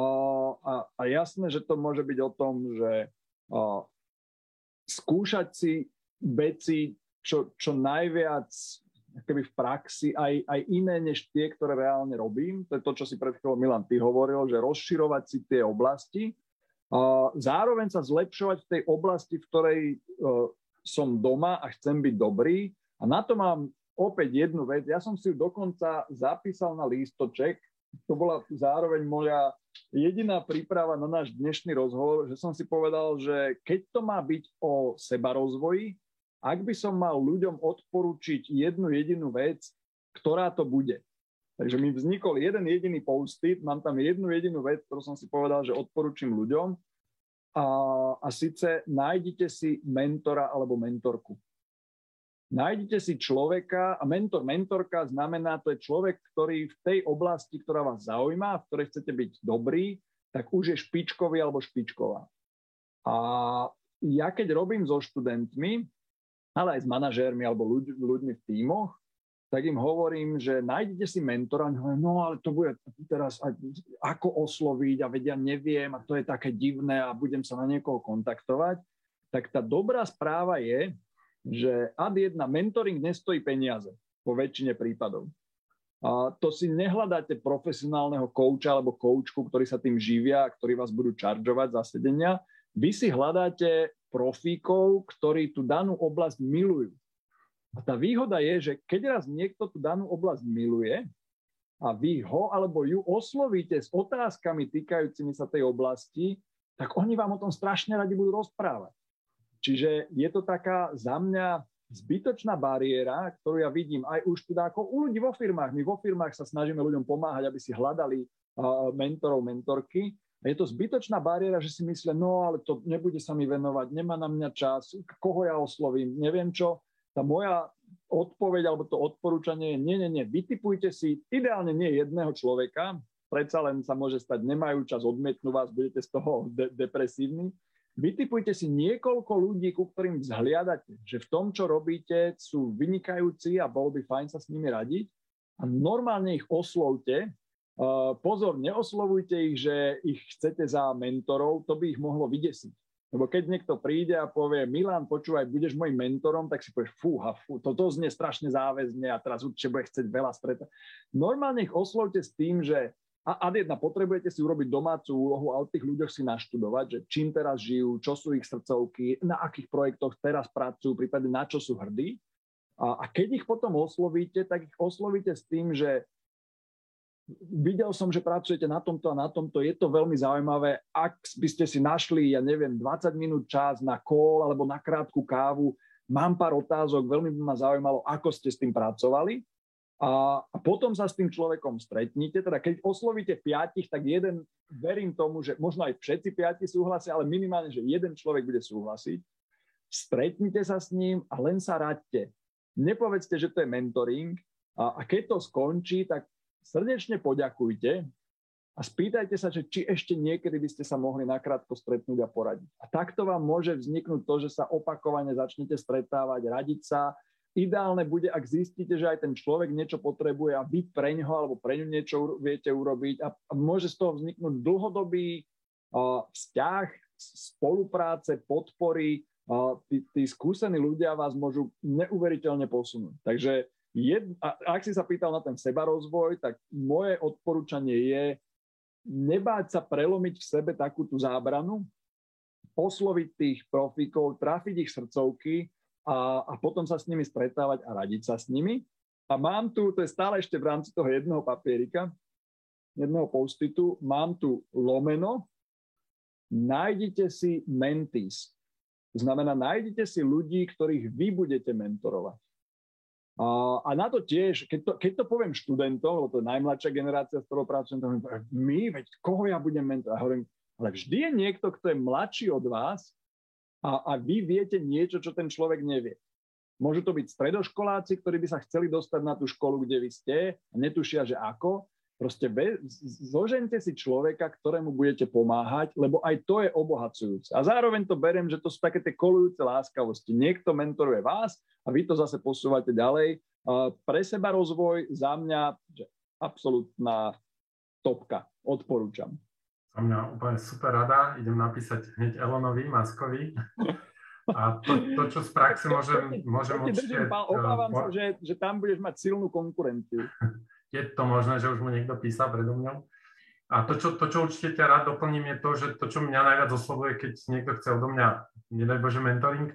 a, a jasné, že to môže byť o tom, že a, skúšať si veci čo, čo najviac keby v praxi aj, aj iné než tie, ktoré reálne robím. To je to, čo si pred chvíľou Milan ty hovoril, že rozširovať si tie oblasti. Zároveň sa zlepšovať v tej oblasti, v ktorej uh, som doma a chcem byť dobrý a na to mám opäť jednu vec. Ja som si ju dokonca zapísal na lístoček. To bola zároveň moja jediná príprava na náš dnešný rozhovor, že som si povedal, že keď to má byť o sebarozvoji, ak by som mal ľuďom odporučiť jednu jedinú vec, ktorá to bude. Takže mi vznikol jeden jediný post-it, mám tam jednu jedinú vec, ktorú som si povedal, že odporúčim ľuďom. A, a síce nájdite si mentora alebo mentorku. Nájdite si človeka a mentor, mentorka znamená, to je človek, ktorý v tej oblasti, ktorá vás zaujíma, v ktorej chcete byť dobrý, tak už je špičkový alebo špičková. A ja keď robím so študentmi, ale aj s manažérmi alebo ľuď, ľuďmi v tímoch, tak im hovorím, že nájdete si mentora, no ale to bude teraz ako osloviť a vedia, neviem a to je také divné a budem sa na niekoho kontaktovať. Tak tá dobrá správa je, že ad jedna mentoring nestojí peniaze vo väčšine prípadov. A to si nehľadáte profesionálneho kouča alebo koučku, ktorí sa tým živia, ktorí vás budú čaržovať za sedenia. Vy si hľadáte profíkov, ktorí tú danú oblasť milujú. A tá výhoda je, že keď raz niekto tú danú oblasť miluje a vy ho alebo ju oslovíte s otázkami týkajúcimi sa tej oblasti, tak oni vám o tom strašne radi budú rozprávať. Čiže je to taká za mňa zbytočná bariéra, ktorú ja vidím aj už teda ako u ľudí vo firmách. My vo firmách sa snažíme ľuďom pomáhať, aby si hľadali mentorov, mentorky. A je to zbytočná bariéra, že si myslia, no ale to nebude sa mi venovať, nemá na mňa čas, koho ja oslovím, neviem čo. Tá moja odpoveď alebo to odporúčanie je, nie, nie, nie, vytipujte si ideálne nie jedného človeka, predsa len sa môže stať, nemajú čas, odmietnú vás, budete z toho de- depresívni, Vytipujte si niekoľko ľudí, ku ktorým vzhliadate, že v tom, čo robíte, sú vynikajúci a bolo by fajn sa s nimi radiť a normálne ich oslovte. Pozor, neoslovujte ich, že ich chcete za mentorov, to by ich mohlo vydesiť. Lebo keď niekto príde a povie, Milan, počúvaj, budeš môjim mentorom, tak si povieš, fúha, fú, toto znie strašne záväzne a teraz určite bude chcieť veľa stretať. Normálne ich oslovte s tým, že a ad jedna, potrebujete si urobiť domácu úlohu a o tých ľuďoch si naštudovať, že čím teraz žijú, čo sú ich srdcovky, na akých projektoch teraz pracujú, prípadne na čo sú hrdí. A, a keď ich potom oslovíte, tak ich oslovíte s tým, že videl som, že pracujete na tomto a na tomto, je to veľmi zaujímavé. Ak by ste si našli, ja neviem, 20 minút čas na kol alebo na krátku kávu, mám pár otázok, veľmi by ma zaujímalo, ako ste s tým pracovali a, potom sa s tým človekom stretnite, teda keď oslovíte piatich, tak jeden, verím tomu, že možno aj všetci piati súhlasia, ale minimálne, že jeden človek bude súhlasiť. Stretnite sa s ním a len sa radte. Nepovedzte, že to je mentoring a, a keď to skončí, tak srdečne poďakujte a spýtajte sa, že či ešte niekedy by ste sa mohli nakrátko stretnúť a poradiť. A takto vám môže vzniknúť to, že sa opakovane začnete stretávať, radiť sa Ideálne bude, ak zistíte, že aj ten človek niečo potrebuje a vy pre ňoho alebo pre ňu niečo viete urobiť a, môže z toho vzniknúť dlhodobý vzťah, spolupráce, podpory. Tí, tí skúsení ľudia vás môžu neuveriteľne posunúť. Takže jed, a, ak si sa pýtal na ten sebarozvoj, tak moje odporúčanie je nebáť sa prelomiť v sebe takú tú zábranu, osloviť tých profíkov, trafiť ich srdcovky a, a potom sa s nimi stretávať a radiť sa s nimi. A mám tu, to je stále ešte v rámci toho jedného papierika, jedného postitu, mám tu lomeno, nájdite si mentis. To znamená, nájdite si ľudí, ktorých vy budete mentorovať. A, a na to tiež, keď to, keď to poviem študentom, lebo to je najmladšia generácia, s ktorou pracujem, to my, veď koho ja budem mentorovať? hovorím, ale vždy je niekto, kto je mladší od vás a, a vy viete niečo, čo ten človek nevie. Môžu to byť stredoškoláci, ktorí by sa chceli dostať na tú školu, kde vy ste a netušia, že ako. Proste be, zožente si človeka, ktorému budete pomáhať, lebo aj to je obohacujúce. A zároveň to beriem, že to sú také tie kolujúce láskavosti. Niekto mentoruje vás a vy to zase posúvate ďalej. Pre seba rozvoj za mňa že absolútna topka. Odporúčam. Za mňa úplne super rada. Idem napísať hneď Elonovi, Maskovi. A to, to čo z praxe môžem, môžem určite... Obávam sa, že, že tam budeš mať silnú konkurenciu. je to možné, že už mu niekto písal predo mňou. A to čo, to, čo určite ťa rád doplním, je to, že to, čo mňa najviac oslovuje, keď niekto chce odo mňa, nedaj Bože, mentoring,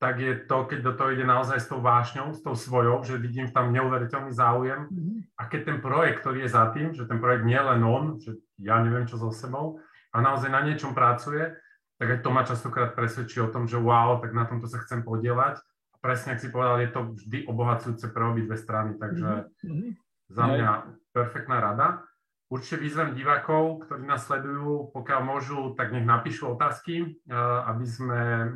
tak je to, keď do toho ide naozaj s tou vášňou, s tou svojou, že vidím tam neuveriteľný záujem. Mm-hmm. A keď ten projekt, ktorý je za tým, že ten projekt nie je len on, že ja neviem čo so sebou, a naozaj na niečom pracuje, tak aj to ma častokrát presvedčí o tom, že wow, tak na tomto sa chcem podielať. A presne, ak si povedal, je to vždy obohacujúce pre obidve strany, takže mm-hmm. Za mňa perfektná rada. Určite vyzvem divákov, ktorí nás sledujú, pokiaľ môžu, tak nech napíšu otázky, eh, aby sme eh,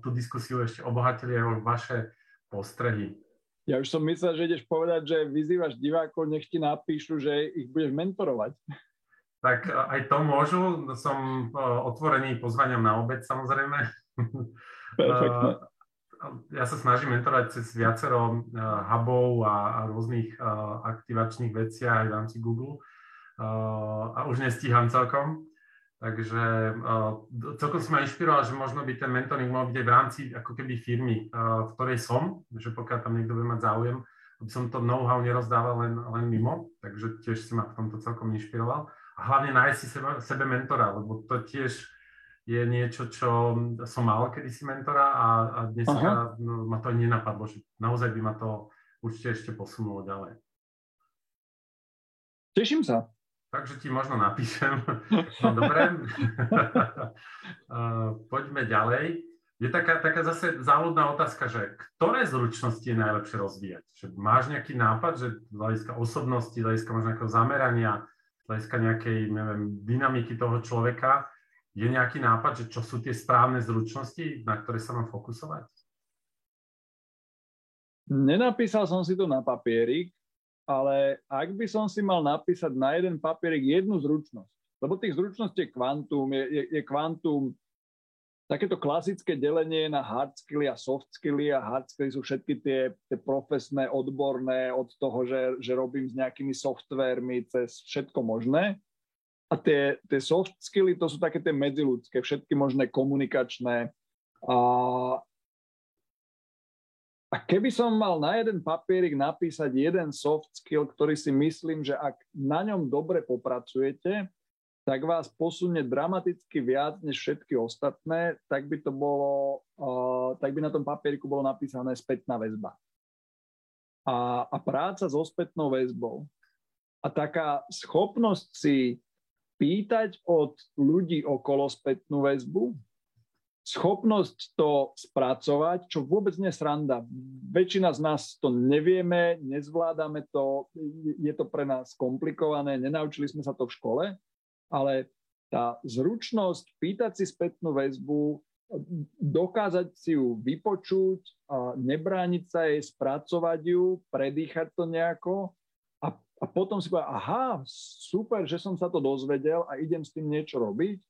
tú diskusiu ešte obohatili aj o vaše postrehy. Ja už som myslel, že ideš povedať, že vyzývaš divákov, nech ti napíšu, že ich budeš mentorovať. Tak eh, aj to môžu. Som otvorený pozvaniam na obed, samozrejme. Perfektne ja sa snažím mentorovať cez viacero hubov a, a rôznych aktivačných vecí aj v rámci Google a už nestíham celkom. Takže celkom som ma inšpiroval, že možno by ten mentoring mohol byť aj v rámci ako keby firmy, v ktorej som, že pokiaľ tam niekto bude mať záujem, aby som to know-how nerozdával len, len mimo, takže tiež si ma v tomto celkom inšpiroval. A hlavne nájsť si sebe, sebe mentora, lebo to tiež je niečo, čo som mal kedysi mentora a, a dneska no, ma to ani nenapadlo, že naozaj by ma to určite ešte posunulo ďalej. Teším sa. Takže ti možno napíšem. No dobre. Poďme ďalej. Je taká, taká zase závodná otázka, že ktoré zručnosti je najlepšie rozvíjať? Že máš nejaký nápad, že z hľadiska osobnosti, z hľadiska možno nejakého zamerania, z hľadiska nejakej neviem, dynamiky toho človeka, je nejaký nápad, že čo sú tie správne zručnosti, na ktoré sa mám fokusovať? Nenapísal som si to na papierik, ale ak by som si mal napísať na jeden papierik jednu zručnosť, lebo tých zručností je kvantum, je, je, je kvantum takéto klasické delenie na hard skilly a soft skilly a hard skilly sú všetky tie, tie profesné, odborné od toho, že, že robím s nejakými softvermi cez všetko možné. A tie, tie soft skilly, to sú také tie medziludské, všetky možné komunikačné. A, a keby som mal na jeden papierik napísať jeden soft skill, ktorý si myslím, že ak na ňom dobre popracujete, tak vás posunie dramaticky viac než všetky ostatné, tak by to bolo, uh, tak by na tom papieriku bolo napísané spätná väzba. A, a práca so spätnou väzbou. A taká schopnosť si pýtať od ľudí okolo spätnú väzbu, schopnosť to spracovať, čo vôbec nie sranda. Väčšina z nás to nevieme, nezvládame to, je to pre nás komplikované, nenaučili sme sa to v škole, ale tá zručnosť pýtať si spätnú väzbu, dokázať si ju vypočuť, nebrániť sa jej, spracovať ju, predýchať to nejako a potom si povedal, aha, super, že som sa to dozvedel a idem s tým niečo robiť.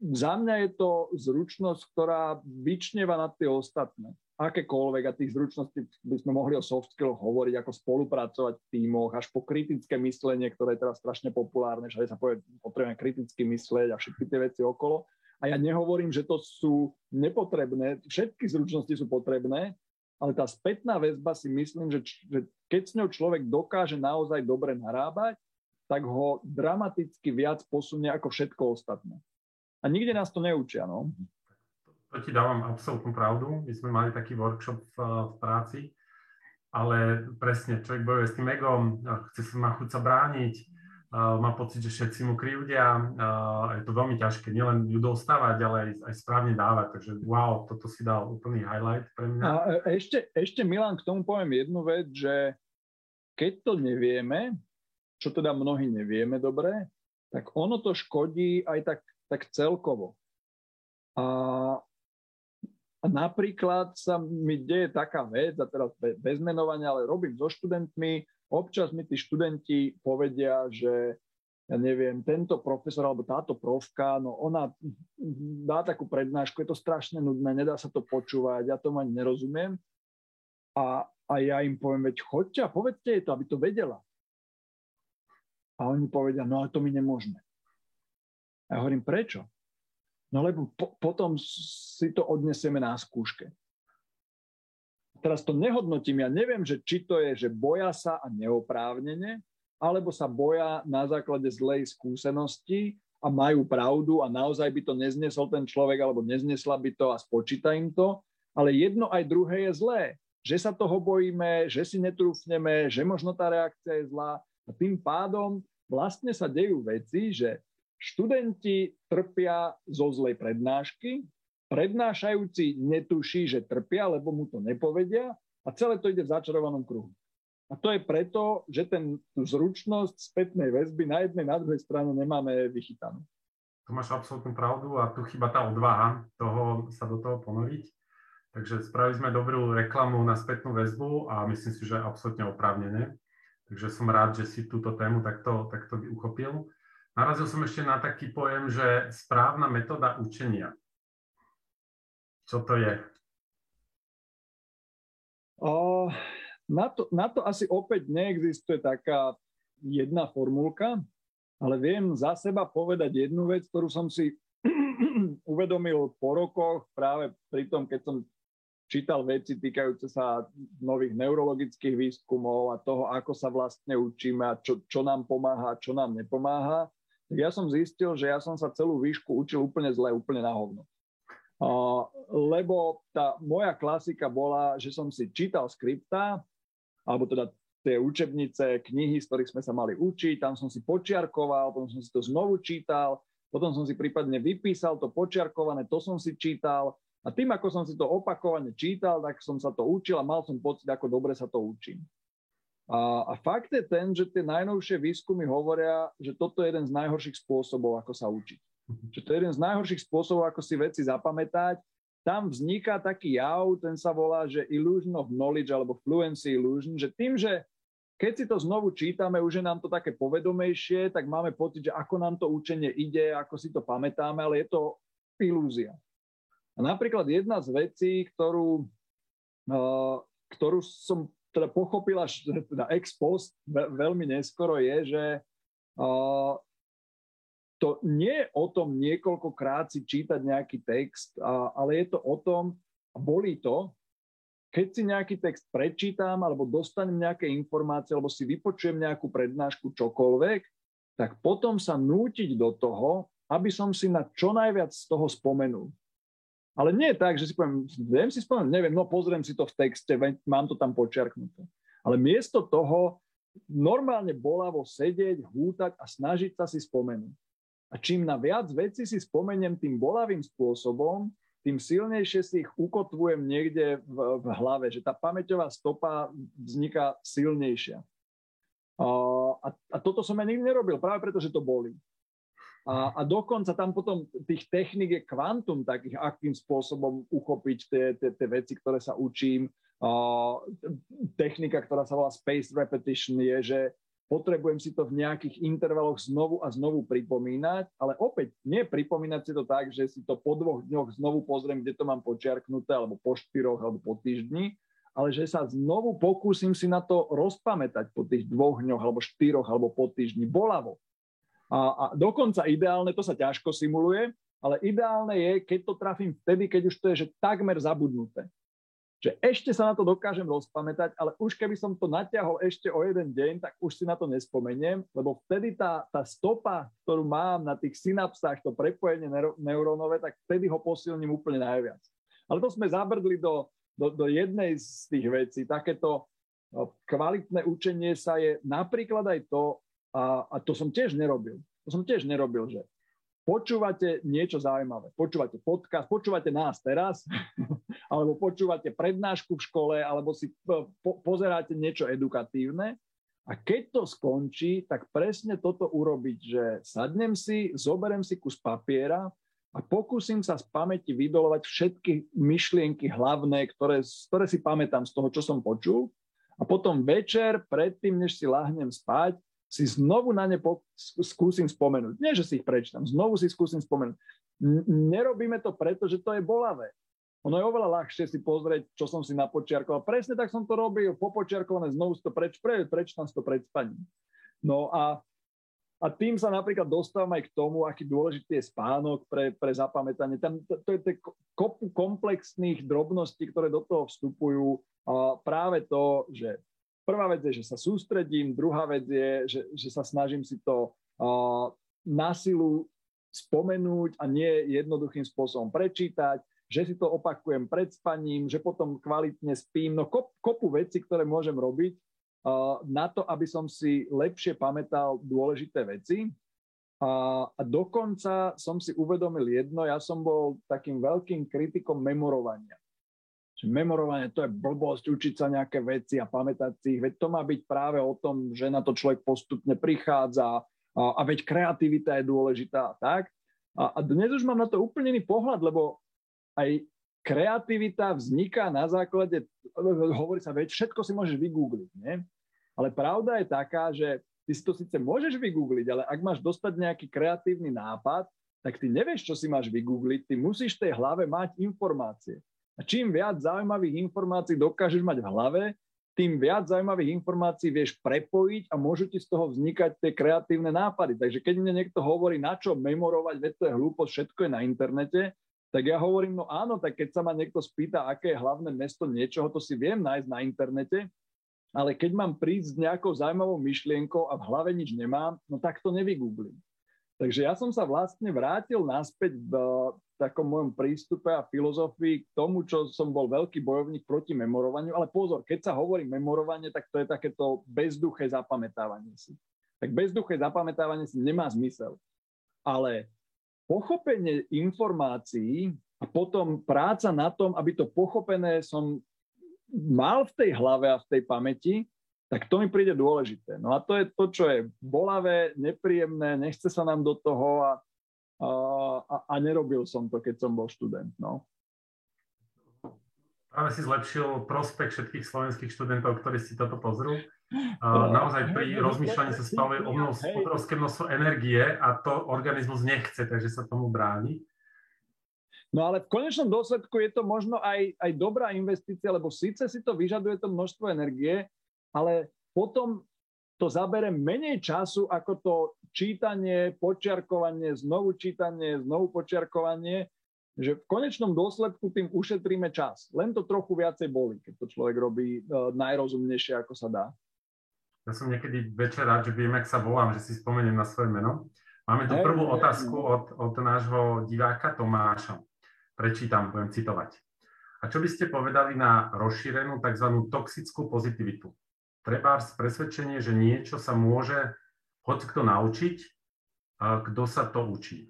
Za mňa je to zručnosť, ktorá vyčneva na tie ostatné. Akékoľvek a tých zručností by sme mohli o soft skill hovoriť, ako spolupracovať v tímoch, až po kritické myslenie, ktoré je teraz strašne populárne, že sa povie, potrebujeme kriticky myslieť a všetky tie veci okolo. A ja nehovorím, že to sú nepotrebné, všetky zručnosti sú potrebné, ale tá spätná väzba si myslím, že, že keď s ňou človek dokáže naozaj dobre narábať, tak ho dramaticky viac posunie ako všetko ostatné. A nikde nás to neučia, no. To ti dávam absolútnu pravdu. My sme mali taký workshop v, v práci, ale presne, človek bojuje s tým egom, chce sa má chuť sa brániť, má pocit, že všetci mu krivdia. Je to veľmi ťažké nielen ju dostávať, ale aj, aj správne dávať. Takže wow, toto si dal úplný highlight pre mňa. A ešte, ešte Milan, k tomu poviem jednu vec, že keď to nevieme, čo teda mnohí nevieme dobre, tak ono to škodí aj tak, tak celkovo. A, a napríklad sa mi deje taká vec, a teraz bez menovania, ale robím so študentmi, občas mi tí študenti povedia, že ja neviem, tento profesor alebo táto profka, no ona dá takú prednášku, je to strašne nudné, nedá sa to počúvať, ja tomu ani nerozumiem. A, a ja im poviem, veď choďte a povedzte jej to, aby to vedela. A oni povedia, no ale to mi nemôžeme. Ja hovorím, prečo? No lebo po, potom si to odnesieme na skúške. Teraz to nehodnotím, ja neviem, že či to je, že boja sa a neoprávnene, alebo sa boja na základe zlej skúsenosti a majú pravdu a naozaj by to neznesol ten človek alebo neznesla by to a spočíta im to, ale jedno aj druhé je zlé. Že sa toho bojíme, že si netrúfneme, že možno tá reakcia je zlá a tým pádom vlastne sa dejú veci, že študenti trpia zo zlej prednášky, prednášajúci netuší, že trpia, lebo mu to nepovedia a celé to ide v začarovanom kruhu. A to je preto, že ten, tú zručnosť spätnej väzby na jednej, na druhej strane nemáme vychytanú. Tu máš absolútnu pravdu a tu chyba tá odvaha toho, sa do toho ponoriť. Takže spravili sme dobrú reklamu na spätnú väzbu a myslím si, že absolútne oprávnené. Takže som rád, že si túto tému takto, takto uchopil. Narazil som ešte na taký pojem, že správna metóda učenia. Čo to je? O, na to, na to asi opäť neexistuje taká jedna formulka, ale viem za seba povedať jednu vec, ktorú som si uvedomil po rokoch práve pri tom, keď som čítal veci týkajúce sa nových neurologických výskumov a toho, ako sa vlastne učíme a čo, čo nám pomáha, čo nám nepomáha. Ja som zistil, že ja som sa celú výšku učil úplne zle, úplne na hovno. Uh, lebo tá moja klasika bola, že som si čítal skripta, alebo teda tie učebnice, knihy, z ktorých sme sa mali učiť, tam som si počiarkoval, potom som si to znovu čítal, potom som si prípadne vypísal to počiarkované, to som si čítal a tým, ako som si to opakovane čítal, tak som sa to učil a mal som pocit, ako dobre sa to učím. A, a fakt je ten, že tie najnovšie výskumy hovoria, že toto je jeden z najhorších spôsobov, ako sa učiť. Že to je jeden z najhorších spôsobov, ako si veci zapamätať tam vzniká taký jav, ten sa volá, že illusion of knowledge alebo fluency illusion, že tým, že keď si to znovu čítame, už je nám to také povedomejšie, tak máme pocit, že ako nám to učenie ide, ako si to pamätáme, ale je to ilúzia. A napríklad jedna z vecí, ktorú, uh, ktorú som teda pochopila teda ex post veľmi neskoro, je, že uh, to nie je o tom niekoľkokrát si čítať nejaký text, a, ale je to o tom, a bolí to, keď si nejaký text prečítam alebo dostanem nejaké informácie alebo si vypočujem nejakú prednášku čokoľvek, tak potom sa nútiť do toho, aby som si na čo najviac z toho spomenul. Ale nie je tak, že si poviem, viem si spomenúť, neviem, no pozriem si to v texte, mám to tam počiarknuté. Ale miesto toho normálne bolavo sedieť, hútať a snažiť sa si spomenúť. A čím na viac veci si spomeniem tým bolavým spôsobom, tým silnejšie si ich ukotvujem niekde v, v hlave, že tá pamäťová stopa vzniká silnejšia. A, a, toto som ja nikdy nerobil, práve preto, že to boli. A, a dokonca tam potom tých technik je kvantum takých, akým spôsobom uchopiť tie, tie, tie veci, ktoré sa učím. A, technika, ktorá sa volá space repetition, je, že potrebujem si to v nejakých intervaloch znovu a znovu pripomínať, ale opäť nie pripomínať si to tak, že si to po dvoch dňoch znovu pozriem, kde to mám počiarknuté, alebo po štyroch, alebo po týždni, ale že sa znovu pokúsim si na to rozpamätať po tých dvoch dňoch, alebo štyroch, alebo po týždni, bolavo. A, a dokonca ideálne, to sa ťažko simuluje, ale ideálne je, keď to trafím vtedy, keď už to je že takmer zabudnuté že ešte sa na to dokážem rozpamätať, ale už keby som to natiahol ešte o jeden deň, tak už si na to nespomeniem, lebo vtedy tá, tá stopa, ktorú mám na tých synapsách, to prepojenie neurónové, tak vtedy ho posilním úplne najviac. Ale to sme zabrdli do, do, do jednej z tých vecí. Takéto no, kvalitné učenie sa je napríklad aj to, a, a to som tiež nerobil. To som tiež nerobil, že počúvate niečo zaujímavé, počúvate podcast, počúvate nás teraz, alebo počúvate prednášku v škole, alebo si po, pozeráte niečo edukatívne. A keď to skončí, tak presne toto urobiť, že sadnem si, zoberem si kus papiera a pokúsim sa z pamäti vydolovať všetky myšlienky hlavné, ktoré, ktoré si pamätám z toho, čo som počul. A potom večer, predtým, než si lahnem spať, si znovu na ne po, skúsim spomenúť. Nie, že si ich prečítam, znovu si skúsim spomenúť. N- nerobíme to preto, že to je bolavé. Ono je oveľa ľahšie si pozrieť, čo som si napočiarkoval. Presne tak som to robil, popočiarkované, znovu si to preč, pre, prečítam si to pred spaním. No a, a tým sa napríklad dostávam aj k tomu, aký dôležitý je spánok pre, pre zapamätanie. Tam, to, to je to kopu komplexných drobností, ktoré do toho vstupujú. A práve to, že prvá vec je, že sa sústredím, druhá vec je, že, že sa snažím si to uh, na silu spomenúť a nie jednoduchým spôsobom prečítať že si to opakujem pred spaním, že potom kvalitne spím. No kop, kopu veci, ktoré môžem robiť uh, na to, aby som si lepšie pamätal dôležité veci. A, a dokonca som si uvedomil jedno, ja som bol takým veľkým kritikom memorovania. Memorovanie to je blbosť, učiť sa nejaké veci a pamätať si ich. Veď to má byť práve o tom, že na to človek postupne prichádza a, a veď kreativita je dôležitá tak. A, a dnes už mám na to úplne iný pohľad, lebo aj kreativita vzniká na základe, hovorí sa, veď všetko si môžeš vygoogliť, nie? Ale pravda je taká, že ty si to síce môžeš vygoogliť, ale ak máš dostať nejaký kreatívny nápad, tak ty nevieš, čo si máš vygoogliť, ty musíš v tej hlave mať informácie. A čím viac zaujímavých informácií dokážeš mať v hlave, tým viac zaujímavých informácií vieš prepojiť a môžu ti z toho vznikať tie kreatívne nápady. Takže keď mne niekto hovorí, na čo memorovať, veď to je hlúposť, všetko je na internete, tak ja hovorím, no áno, tak keď sa ma niekto spýta, aké je hlavné mesto niečoho, to si viem nájsť na internete, ale keď mám prísť s nejakou zaujímavou myšlienkou a v hlave nič nemám, no tak to nevygooglím. Takže ja som sa vlastne vrátil naspäť takom mojom prístupe a filozofii k tomu, čo som bol veľký bojovník proti memorovaniu. Ale pozor, keď sa hovorí memorovanie, tak to je takéto bezduché zapamätávanie si. Tak bezduché zapamätávanie si nemá zmysel. Ale pochopenie informácií a potom práca na tom, aby to pochopené som mal v tej hlave a v tej pamäti, tak to mi príde dôležité. No a to je to, čo je bolavé, nepríjemné, nechce sa nám do toho a, a, a nerobil som to, keď som bol študent. No. Práve si zlepšil prospech všetkých slovenských študentov, ktorí si toto pozrú. Uh, naozaj pri rozmýšľaní sa spaluje obrovské množstvo energie a to organizmus nechce, takže sa tomu bráni. No ale v konečnom dôsledku je to možno aj, aj dobrá investícia, lebo síce si to vyžaduje to množstvo energie, ale potom to zabere menej času ako to čítanie, počiarkovanie, znovu čítanie, znovu počiarkovanie že v konečnom dôsledku tým ušetríme čas. Len to trochu viacej boli, keď to človek robí uh, najrozumnejšie, ako sa dá. Ja som niekedy večer rád, že viem, ak sa volám, že si spomeniem na svoje meno. Máme tu prvú otázku od, od nášho diváka Tomáša. Prečítam, budem citovať. A čo by ste povedali na rozšírenú tzv. toxickú pozitivitu? Treba presvedčenie, že niečo sa môže hoď kto naučiť, kto sa to učí.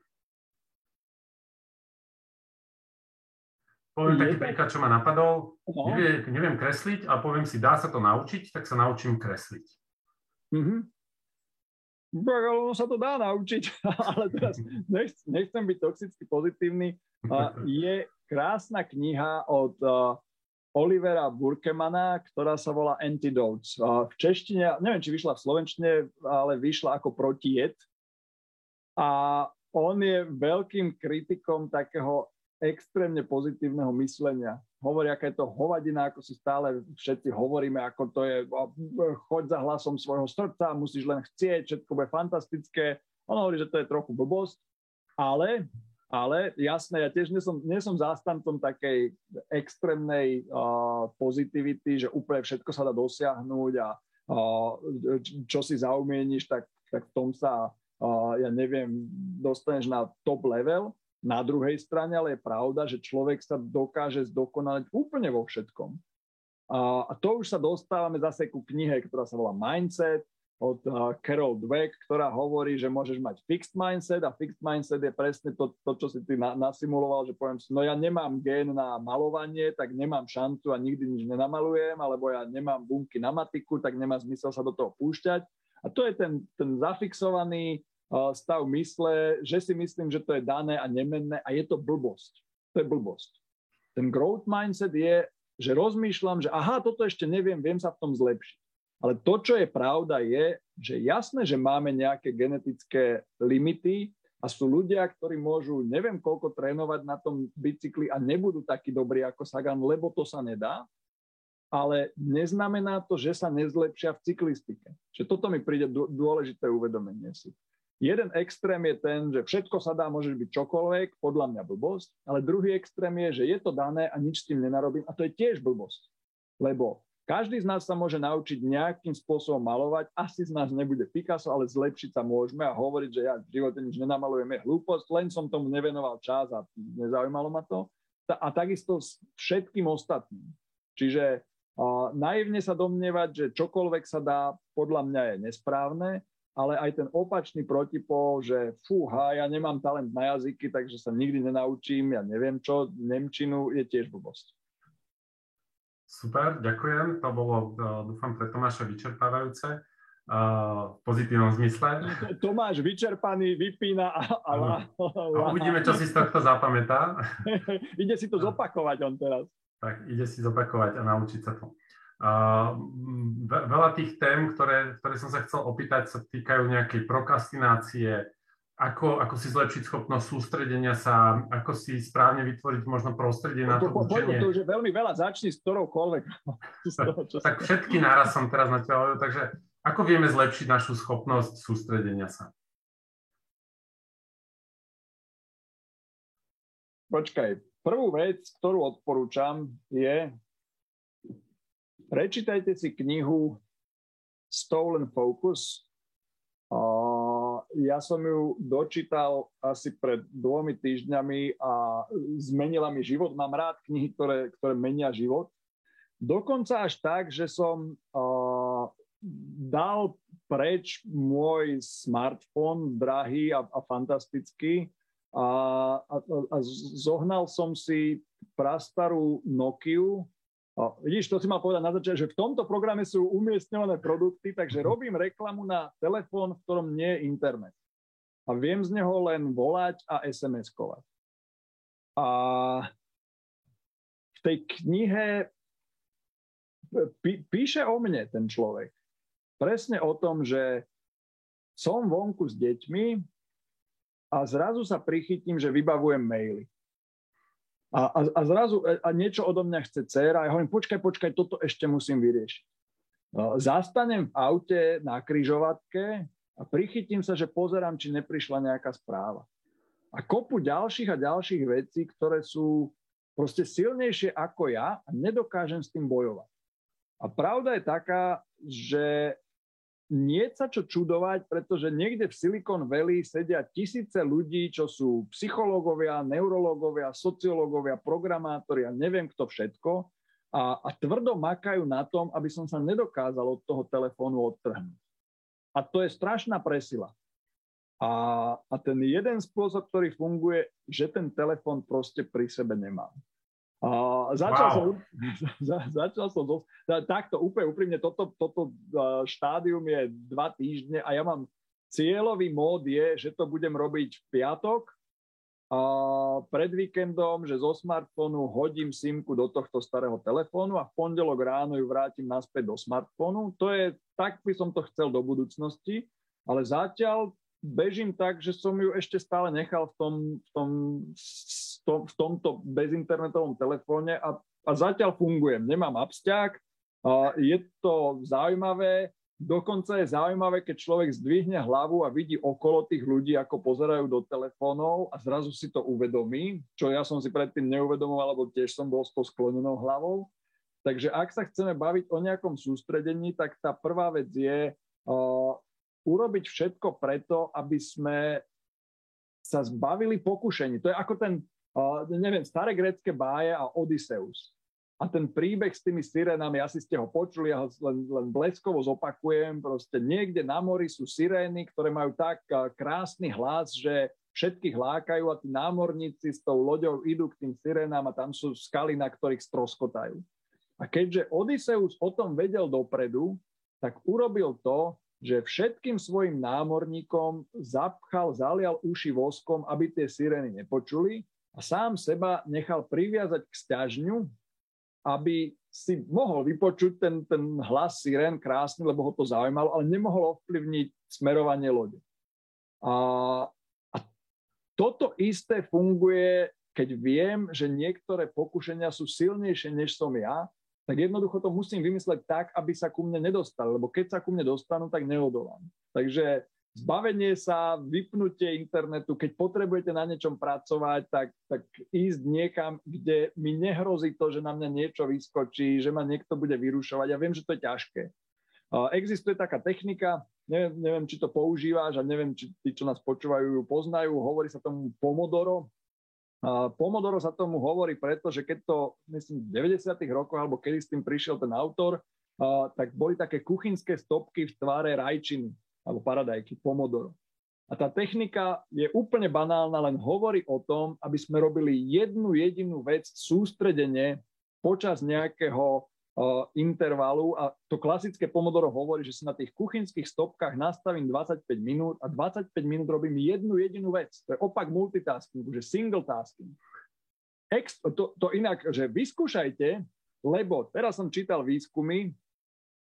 Poviem taký príklad, čo ma napadol. No. Nevie, neviem kresliť a poviem si, dá sa to naučiť, tak sa naučím kresliť. Mm-hmm. Ono sa to dá naučiť, ale teraz nech, nechcem byť toxicky pozitívny. Je krásna kniha od uh, Olivera Burkemana, ktorá sa volá Antidotes. V češtine, neviem, či vyšla v slovenčine, ale vyšla ako protijed. A on je veľkým kritikom takého extrémne pozitívneho myslenia. Hovorí, aká je to hovadina, ako si stále všetci hovoríme, ako to je, choď za hlasom svojho srdca, musíš len chcieť, všetko bude fantastické. On hovorí, že to je trochu blbosť, ale, ale jasné, ja tiež nie som, nie zástancom takej extrémnej uh, pozitivity, že úplne všetko sa dá dosiahnuť a uh, čo si zaumieníš, tak, tak v tom sa, uh, ja neviem, dostaneš na top level na druhej strane ale je pravda, že človek sa dokáže zdokonaliť úplne vo všetkom. A to už sa dostávame zase ku knihe, ktorá sa volá Mindset od uh, Carol Dweck, ktorá hovorí, že môžeš mať fixed mindset a fixed mindset je presne to, to čo si ty na, nasimuloval, že poviem si, no ja nemám gen na malovanie, tak nemám šancu a nikdy nič nenamalujem, alebo ja nemám bunky na matiku, tak nemá zmysel sa do toho púšťať. A to je ten, ten zafixovaný stav mysle, že si myslím, že to je dané a nemenné a je to blbosť. To je blbosť. Ten growth mindset je, že rozmýšľam, že aha, toto ešte neviem, viem sa v tom zlepšiť. Ale to, čo je pravda, je, že jasné, že máme nejaké genetické limity a sú ľudia, ktorí môžu neviem koľko trénovať na tom bicykli a nebudú takí dobrí ako Sagan, lebo to sa nedá. Ale neznamená to, že sa nezlepšia v cyklistike. Čiže toto mi príde dôležité uvedomenie si. Jeden extrém je ten, že všetko sa dá, môže byť čokoľvek, podľa mňa blbosť, ale druhý extrém je, že je to dané a nič s tým nenarobím a to je tiež blbosť. Lebo každý z nás sa môže naučiť nejakým spôsobom malovať, asi z nás nebude Picasso, ale zlepšiť sa môžeme a hovoriť, že ja v živote nič nenamalujem, je hlúposť, len som tomu nevenoval čas a nezaujímalo ma to. A takisto s všetkým ostatným. Čiže a naivne sa domnievať, že čokoľvek sa dá, podľa mňa je nesprávne ale aj ten opačný protipol, že fúha, ja nemám talent na jazyky, takže sa nikdy nenaučím, ja neviem čo, Nemčinu je tiež blbosť. Super, ďakujem. To bolo, e, dúfam, pre Tomáša vyčerpávajúce e, v pozitívnom zmysle. Tomáš vyčerpaný, vypína a, a, a, a uvidíme, čo si z tohto zapamätá. ide si to zopakovať on teraz. Tak, ide si zopakovať a naučiť sa to. Uh, veľa tých tém, ktoré, ktoré som sa chcel opýtať, sa týkajú nejakej prokrastinácie, ako, ako si zlepšiť schopnosť sústredenia sa, ako si správne vytvoriť možno prostredie na to po, učenie. To už je veľmi veľa, začni s ktoroukoľvek. tak, tak všetky náraz som teraz na teba takže ako vieme zlepšiť našu schopnosť sústredenia sa? Počkaj, prvú vec, ktorú odporúčam, je Prečítajte si knihu Stolen Focus. Ja som ju dočítal asi pred dvomi týždňami a zmenila mi život. Mám rád knihy, ktoré, ktoré menia život. Dokonca až tak, že som dal preč môj smartfón, drahý a, a fantastický, a, a, a zohnal som si prastarú Nokiu, O, vidíš, to si mal povedať na začiatku, že v tomto programe sú umiestňované produkty, takže robím reklamu na telefón, v ktorom nie je internet. A viem z neho len volať a SMS-kovať. A v tej knihe pí, píše o mne ten človek. Presne o tom, že som vonku s deťmi a zrazu sa prichytím, že vybavujem maily. A, a, a zrazu e, a niečo odo mňa chce dcera ja hovorím, počkaj, počkaj, toto ešte musím vyriešiť. No, zastanem v aute na kryžovatke a prichytím sa, že pozerám, či neprišla nejaká správa. A kopu ďalších a ďalších vecí, ktoré sú proste silnejšie ako ja a nedokážem s tým bojovať. A pravda je taká, že nie sa čo čudovať, pretože niekde v Silicon Valley sedia tisíce ľudí, čo sú psychológovia, neurológovia, sociológovia, programátori a neviem kto všetko a, a tvrdo makajú na tom, aby som sa nedokázal od toho telefónu odtrhnúť. A to je strašná presila. A, a ten jeden spôsob, ktorý funguje, že ten telefón proste pri sebe nemám. Začal, wow. som, za, začal som zo, takto úplne úprimne, toto, toto štádium je dva týždne a ja mám cieľový mód je, že to budem robiť v piatok a pred víkendom, že zo smartfónu hodím simku do tohto starého telefónu a v pondelok ráno ju vrátim naspäť do smartfónu. To je, tak by som to chcel do budúcnosti, ale zatiaľ bežím tak, že som ju ešte stále nechal v tom, v tom tom, v tomto bezinternetovom telefóne a, a zatiaľ fungujem. Nemám absťák, a je to zaujímavé, dokonca je zaujímavé, keď človek zdvihne hlavu a vidí okolo tých ľudí, ako pozerajú do telefónov a zrazu si to uvedomí, čo ja som si predtým neuvedomoval, lebo tiež som bol s sklonenou hlavou. Takže ak sa chceme baviť o nejakom sústredení, tak tá prvá vec je uh, urobiť všetko preto, aby sme sa zbavili pokušení. To je ako ten neviem, staré grecké báje a Odysseus. A ten príbeh s tými sirénami, asi ste ho počuli, ja ho len, len bleskovo zopakujem, proste niekde na mori sú sirény, ktoré majú tak krásny hlas, že všetkých lákajú a tí námorníci s tou loďou idú k tým sirénám a tam sú skaly, na ktorých stroskotajú. A keďže Odysseus o tom vedel dopredu, tak urobil to, že všetkým svojim námorníkom zapchal, zalial uši voskom, aby tie sirény nepočuli a sám seba nechal priviazať k stiažňu aby si mohol vypočuť ten, ten hlas sirén krásny, lebo ho to zaujímalo, ale nemohol ovplyvniť smerovanie lode. A, a toto isté funguje, keď viem, že niektoré pokušenia sú silnejšie, než som ja, tak jednoducho to musím vymysleť tak, aby sa ku mne nedostali, lebo keď sa ku mne dostanú, tak neodolám. Takže zbavenie sa, vypnutie internetu, keď potrebujete na niečom pracovať, tak, tak ísť niekam, kde mi nehrozí to, že na mňa niečo vyskočí, že ma niekto bude vyrušovať. Ja viem, že to je ťažké. Existuje taká technika, neviem, neviem, či to používaš a neviem, či tí, čo nás počúvajú, ju poznajú. Hovorí sa tomu Pomodoro. Pomodoro sa tomu hovorí preto, že keď to, myslím, v 90. rokoch, alebo kedy s tým prišiel ten autor, tak boli také kuchynské stopky v tvare rajčiny alebo paradajky, pomodoro. A tá technika je úplne banálna, len hovorí o tom, aby sme robili jednu jedinú vec sústredene počas nejakého uh, intervalu a to klasické pomodoro hovorí, že si na tých kuchynských stopkách nastavím 25 minút a 25 minút robím jednu jedinú vec. To je opak multitasking, že single tasking. Ex, to, to inak, že vyskúšajte, lebo teraz som čítal výskumy,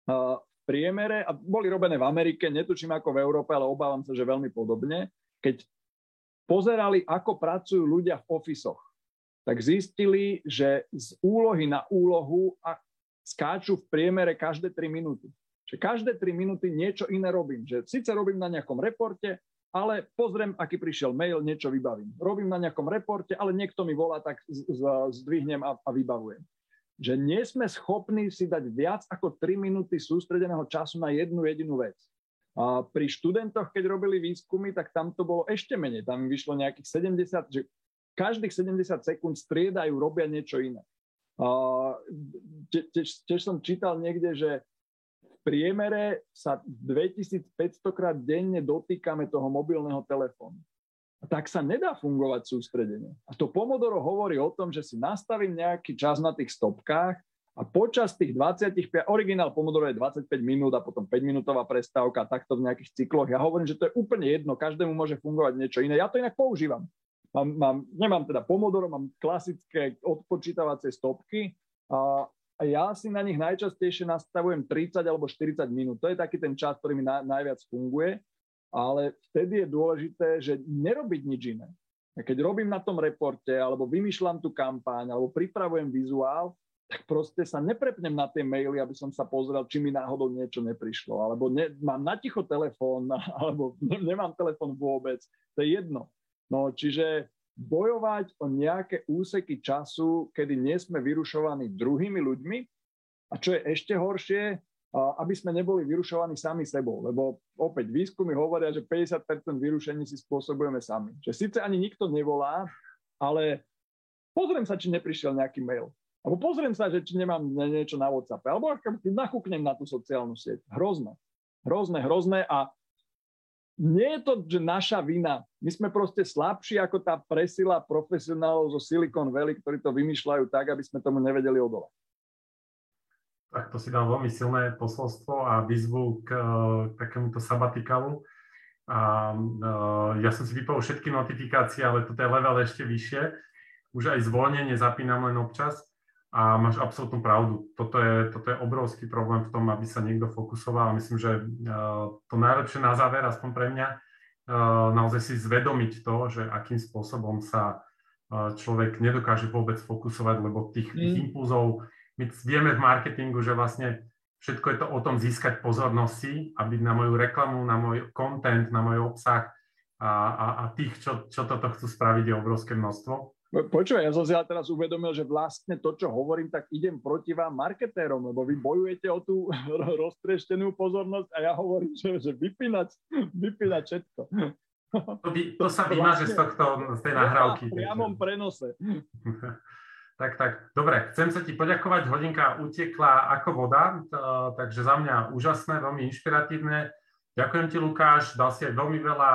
uh, priemere, a boli robené v Amerike, netučím ako v Európe, ale obávam sa, že veľmi podobne, keď pozerali, ako pracujú ľudia v ofisoch, tak zistili, že z úlohy na úlohu a skáču v priemere každé 3 minúty. Že každé 3 minúty niečo iné robím. Že síce robím na nejakom reporte, ale pozriem, aký prišiel mail, niečo vybavím. Robím na nejakom reporte, ale niekto mi volá, tak zdvihnem a, a vybavujem že nie sme schopní si dať viac ako 3 minúty sústredeného času na jednu jedinú vec. A pri študentoch, keď robili výskumy, tak tam to bolo ešte menej. Tam vyšlo nejakých 70, že každých 70 sekúnd striedajú, robia niečo iné. A tiež, tiež som čítal niekde, že v priemere sa 2500 krát denne dotýkame toho mobilného telefónu tak sa nedá fungovať sústredenie. A to Pomodoro hovorí o tom, že si nastavím nejaký čas na tých stopkách a počas tých 25, originál Pomodoro je 25 minút a potom 5 minútová prestávka, takto v nejakých cykloch. Ja hovorím, že to je úplne jedno, každému môže fungovať niečo iné. Ja to inak používam. Mám, mám, nemám teda Pomodoro, mám klasické odpočítavacie stopky a, a ja si na nich najčastejšie nastavujem 30 alebo 40 minút. To je taký ten čas, ktorý mi na, najviac funguje ale vtedy je dôležité, že nerobiť nič iné. A keď robím na tom reporte, alebo vymýšľam tú kampaň, alebo pripravujem vizuál, tak proste sa neprepnem na tie maily, aby som sa pozrel, či mi náhodou niečo neprišlo, alebo ne, mám naticho telefón, alebo ne, nemám telefón vôbec, to je jedno. No, čiže bojovať o nejaké úseky času, kedy nie sme vyrušovaní druhými ľuďmi, a čo je ešte horšie, aby sme neboli vyrušovaní sami sebou. Lebo opäť výskumy hovoria, že 50% vyrušení si spôsobujeme sami. Že síce ani nikto nevolá, ale pozriem sa, či neprišiel nejaký mail. Alebo pozriem sa, že či nemám niečo na WhatsApp. Alebo nachúknem na tú sociálnu sieť. Hrozné. Hrozné, hrozné a nie je to, že naša vina. My sme proste slabší ako tá presila profesionálov zo Silicon Valley, ktorí to vymýšľajú tak, aby sme tomu nevedeli odolať. Tak to si dal veľmi silné posolstvo a výzvu k, k takémuto sabatikalu. A uh, ja som si vypol všetky notifikácie, ale toto je level ešte vyššie. Už aj zvolnenie zapínam len občas a máš absolútnu pravdu. Toto je, toto je obrovský problém v tom, aby sa niekto fokusoval. Myslím, že uh, to najlepšie na záver, aspoň pre mňa, naozaj si zvedomiť to, že akým spôsobom sa človek nedokáže vôbec fokusovať, lebo tých, tých mm. impulzov my vieme v marketingu, že vlastne všetko je to o tom získať pozornosti, aby na moju reklamu, na môj content, na môj obsah a, a, a tých, čo, čo toto chcú spraviť, je obrovské množstvo. Počúvaj, ja som si teraz uvedomil, že vlastne to, čo hovorím, tak idem proti vám marketérom, lebo vy bojujete o tú roztrieštenú pozornosť a ja hovorím, že, že vypínať, vypínať všetko. To, by, to sa vymaže vlastne, z, tohto, z tej nahrávky. V priamom prenose. Tak, tak, dobre, chcem sa ti poďakovať, hodinka utekla ako voda, takže za mňa úžasné, veľmi inšpiratívne. Ďakujem ti, Lukáš, dal si aj veľmi veľa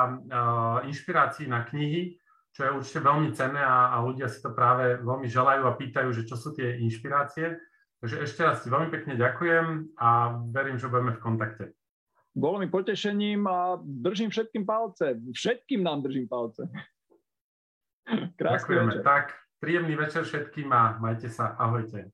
inšpirácií na knihy, čo je určite veľmi cenné a, a ľudia si to práve veľmi želajú a pýtajú, že čo sú tie inšpirácie. Takže ešte raz ti veľmi pekne ďakujem a verím, že budeme v kontakte. Bolo mi potešením a držím všetkým palce. Všetkým nám držím palce. Krásne Ďakujeme. Večer. Tak, Príjemný večer všetkým a majte sa. Ahojte.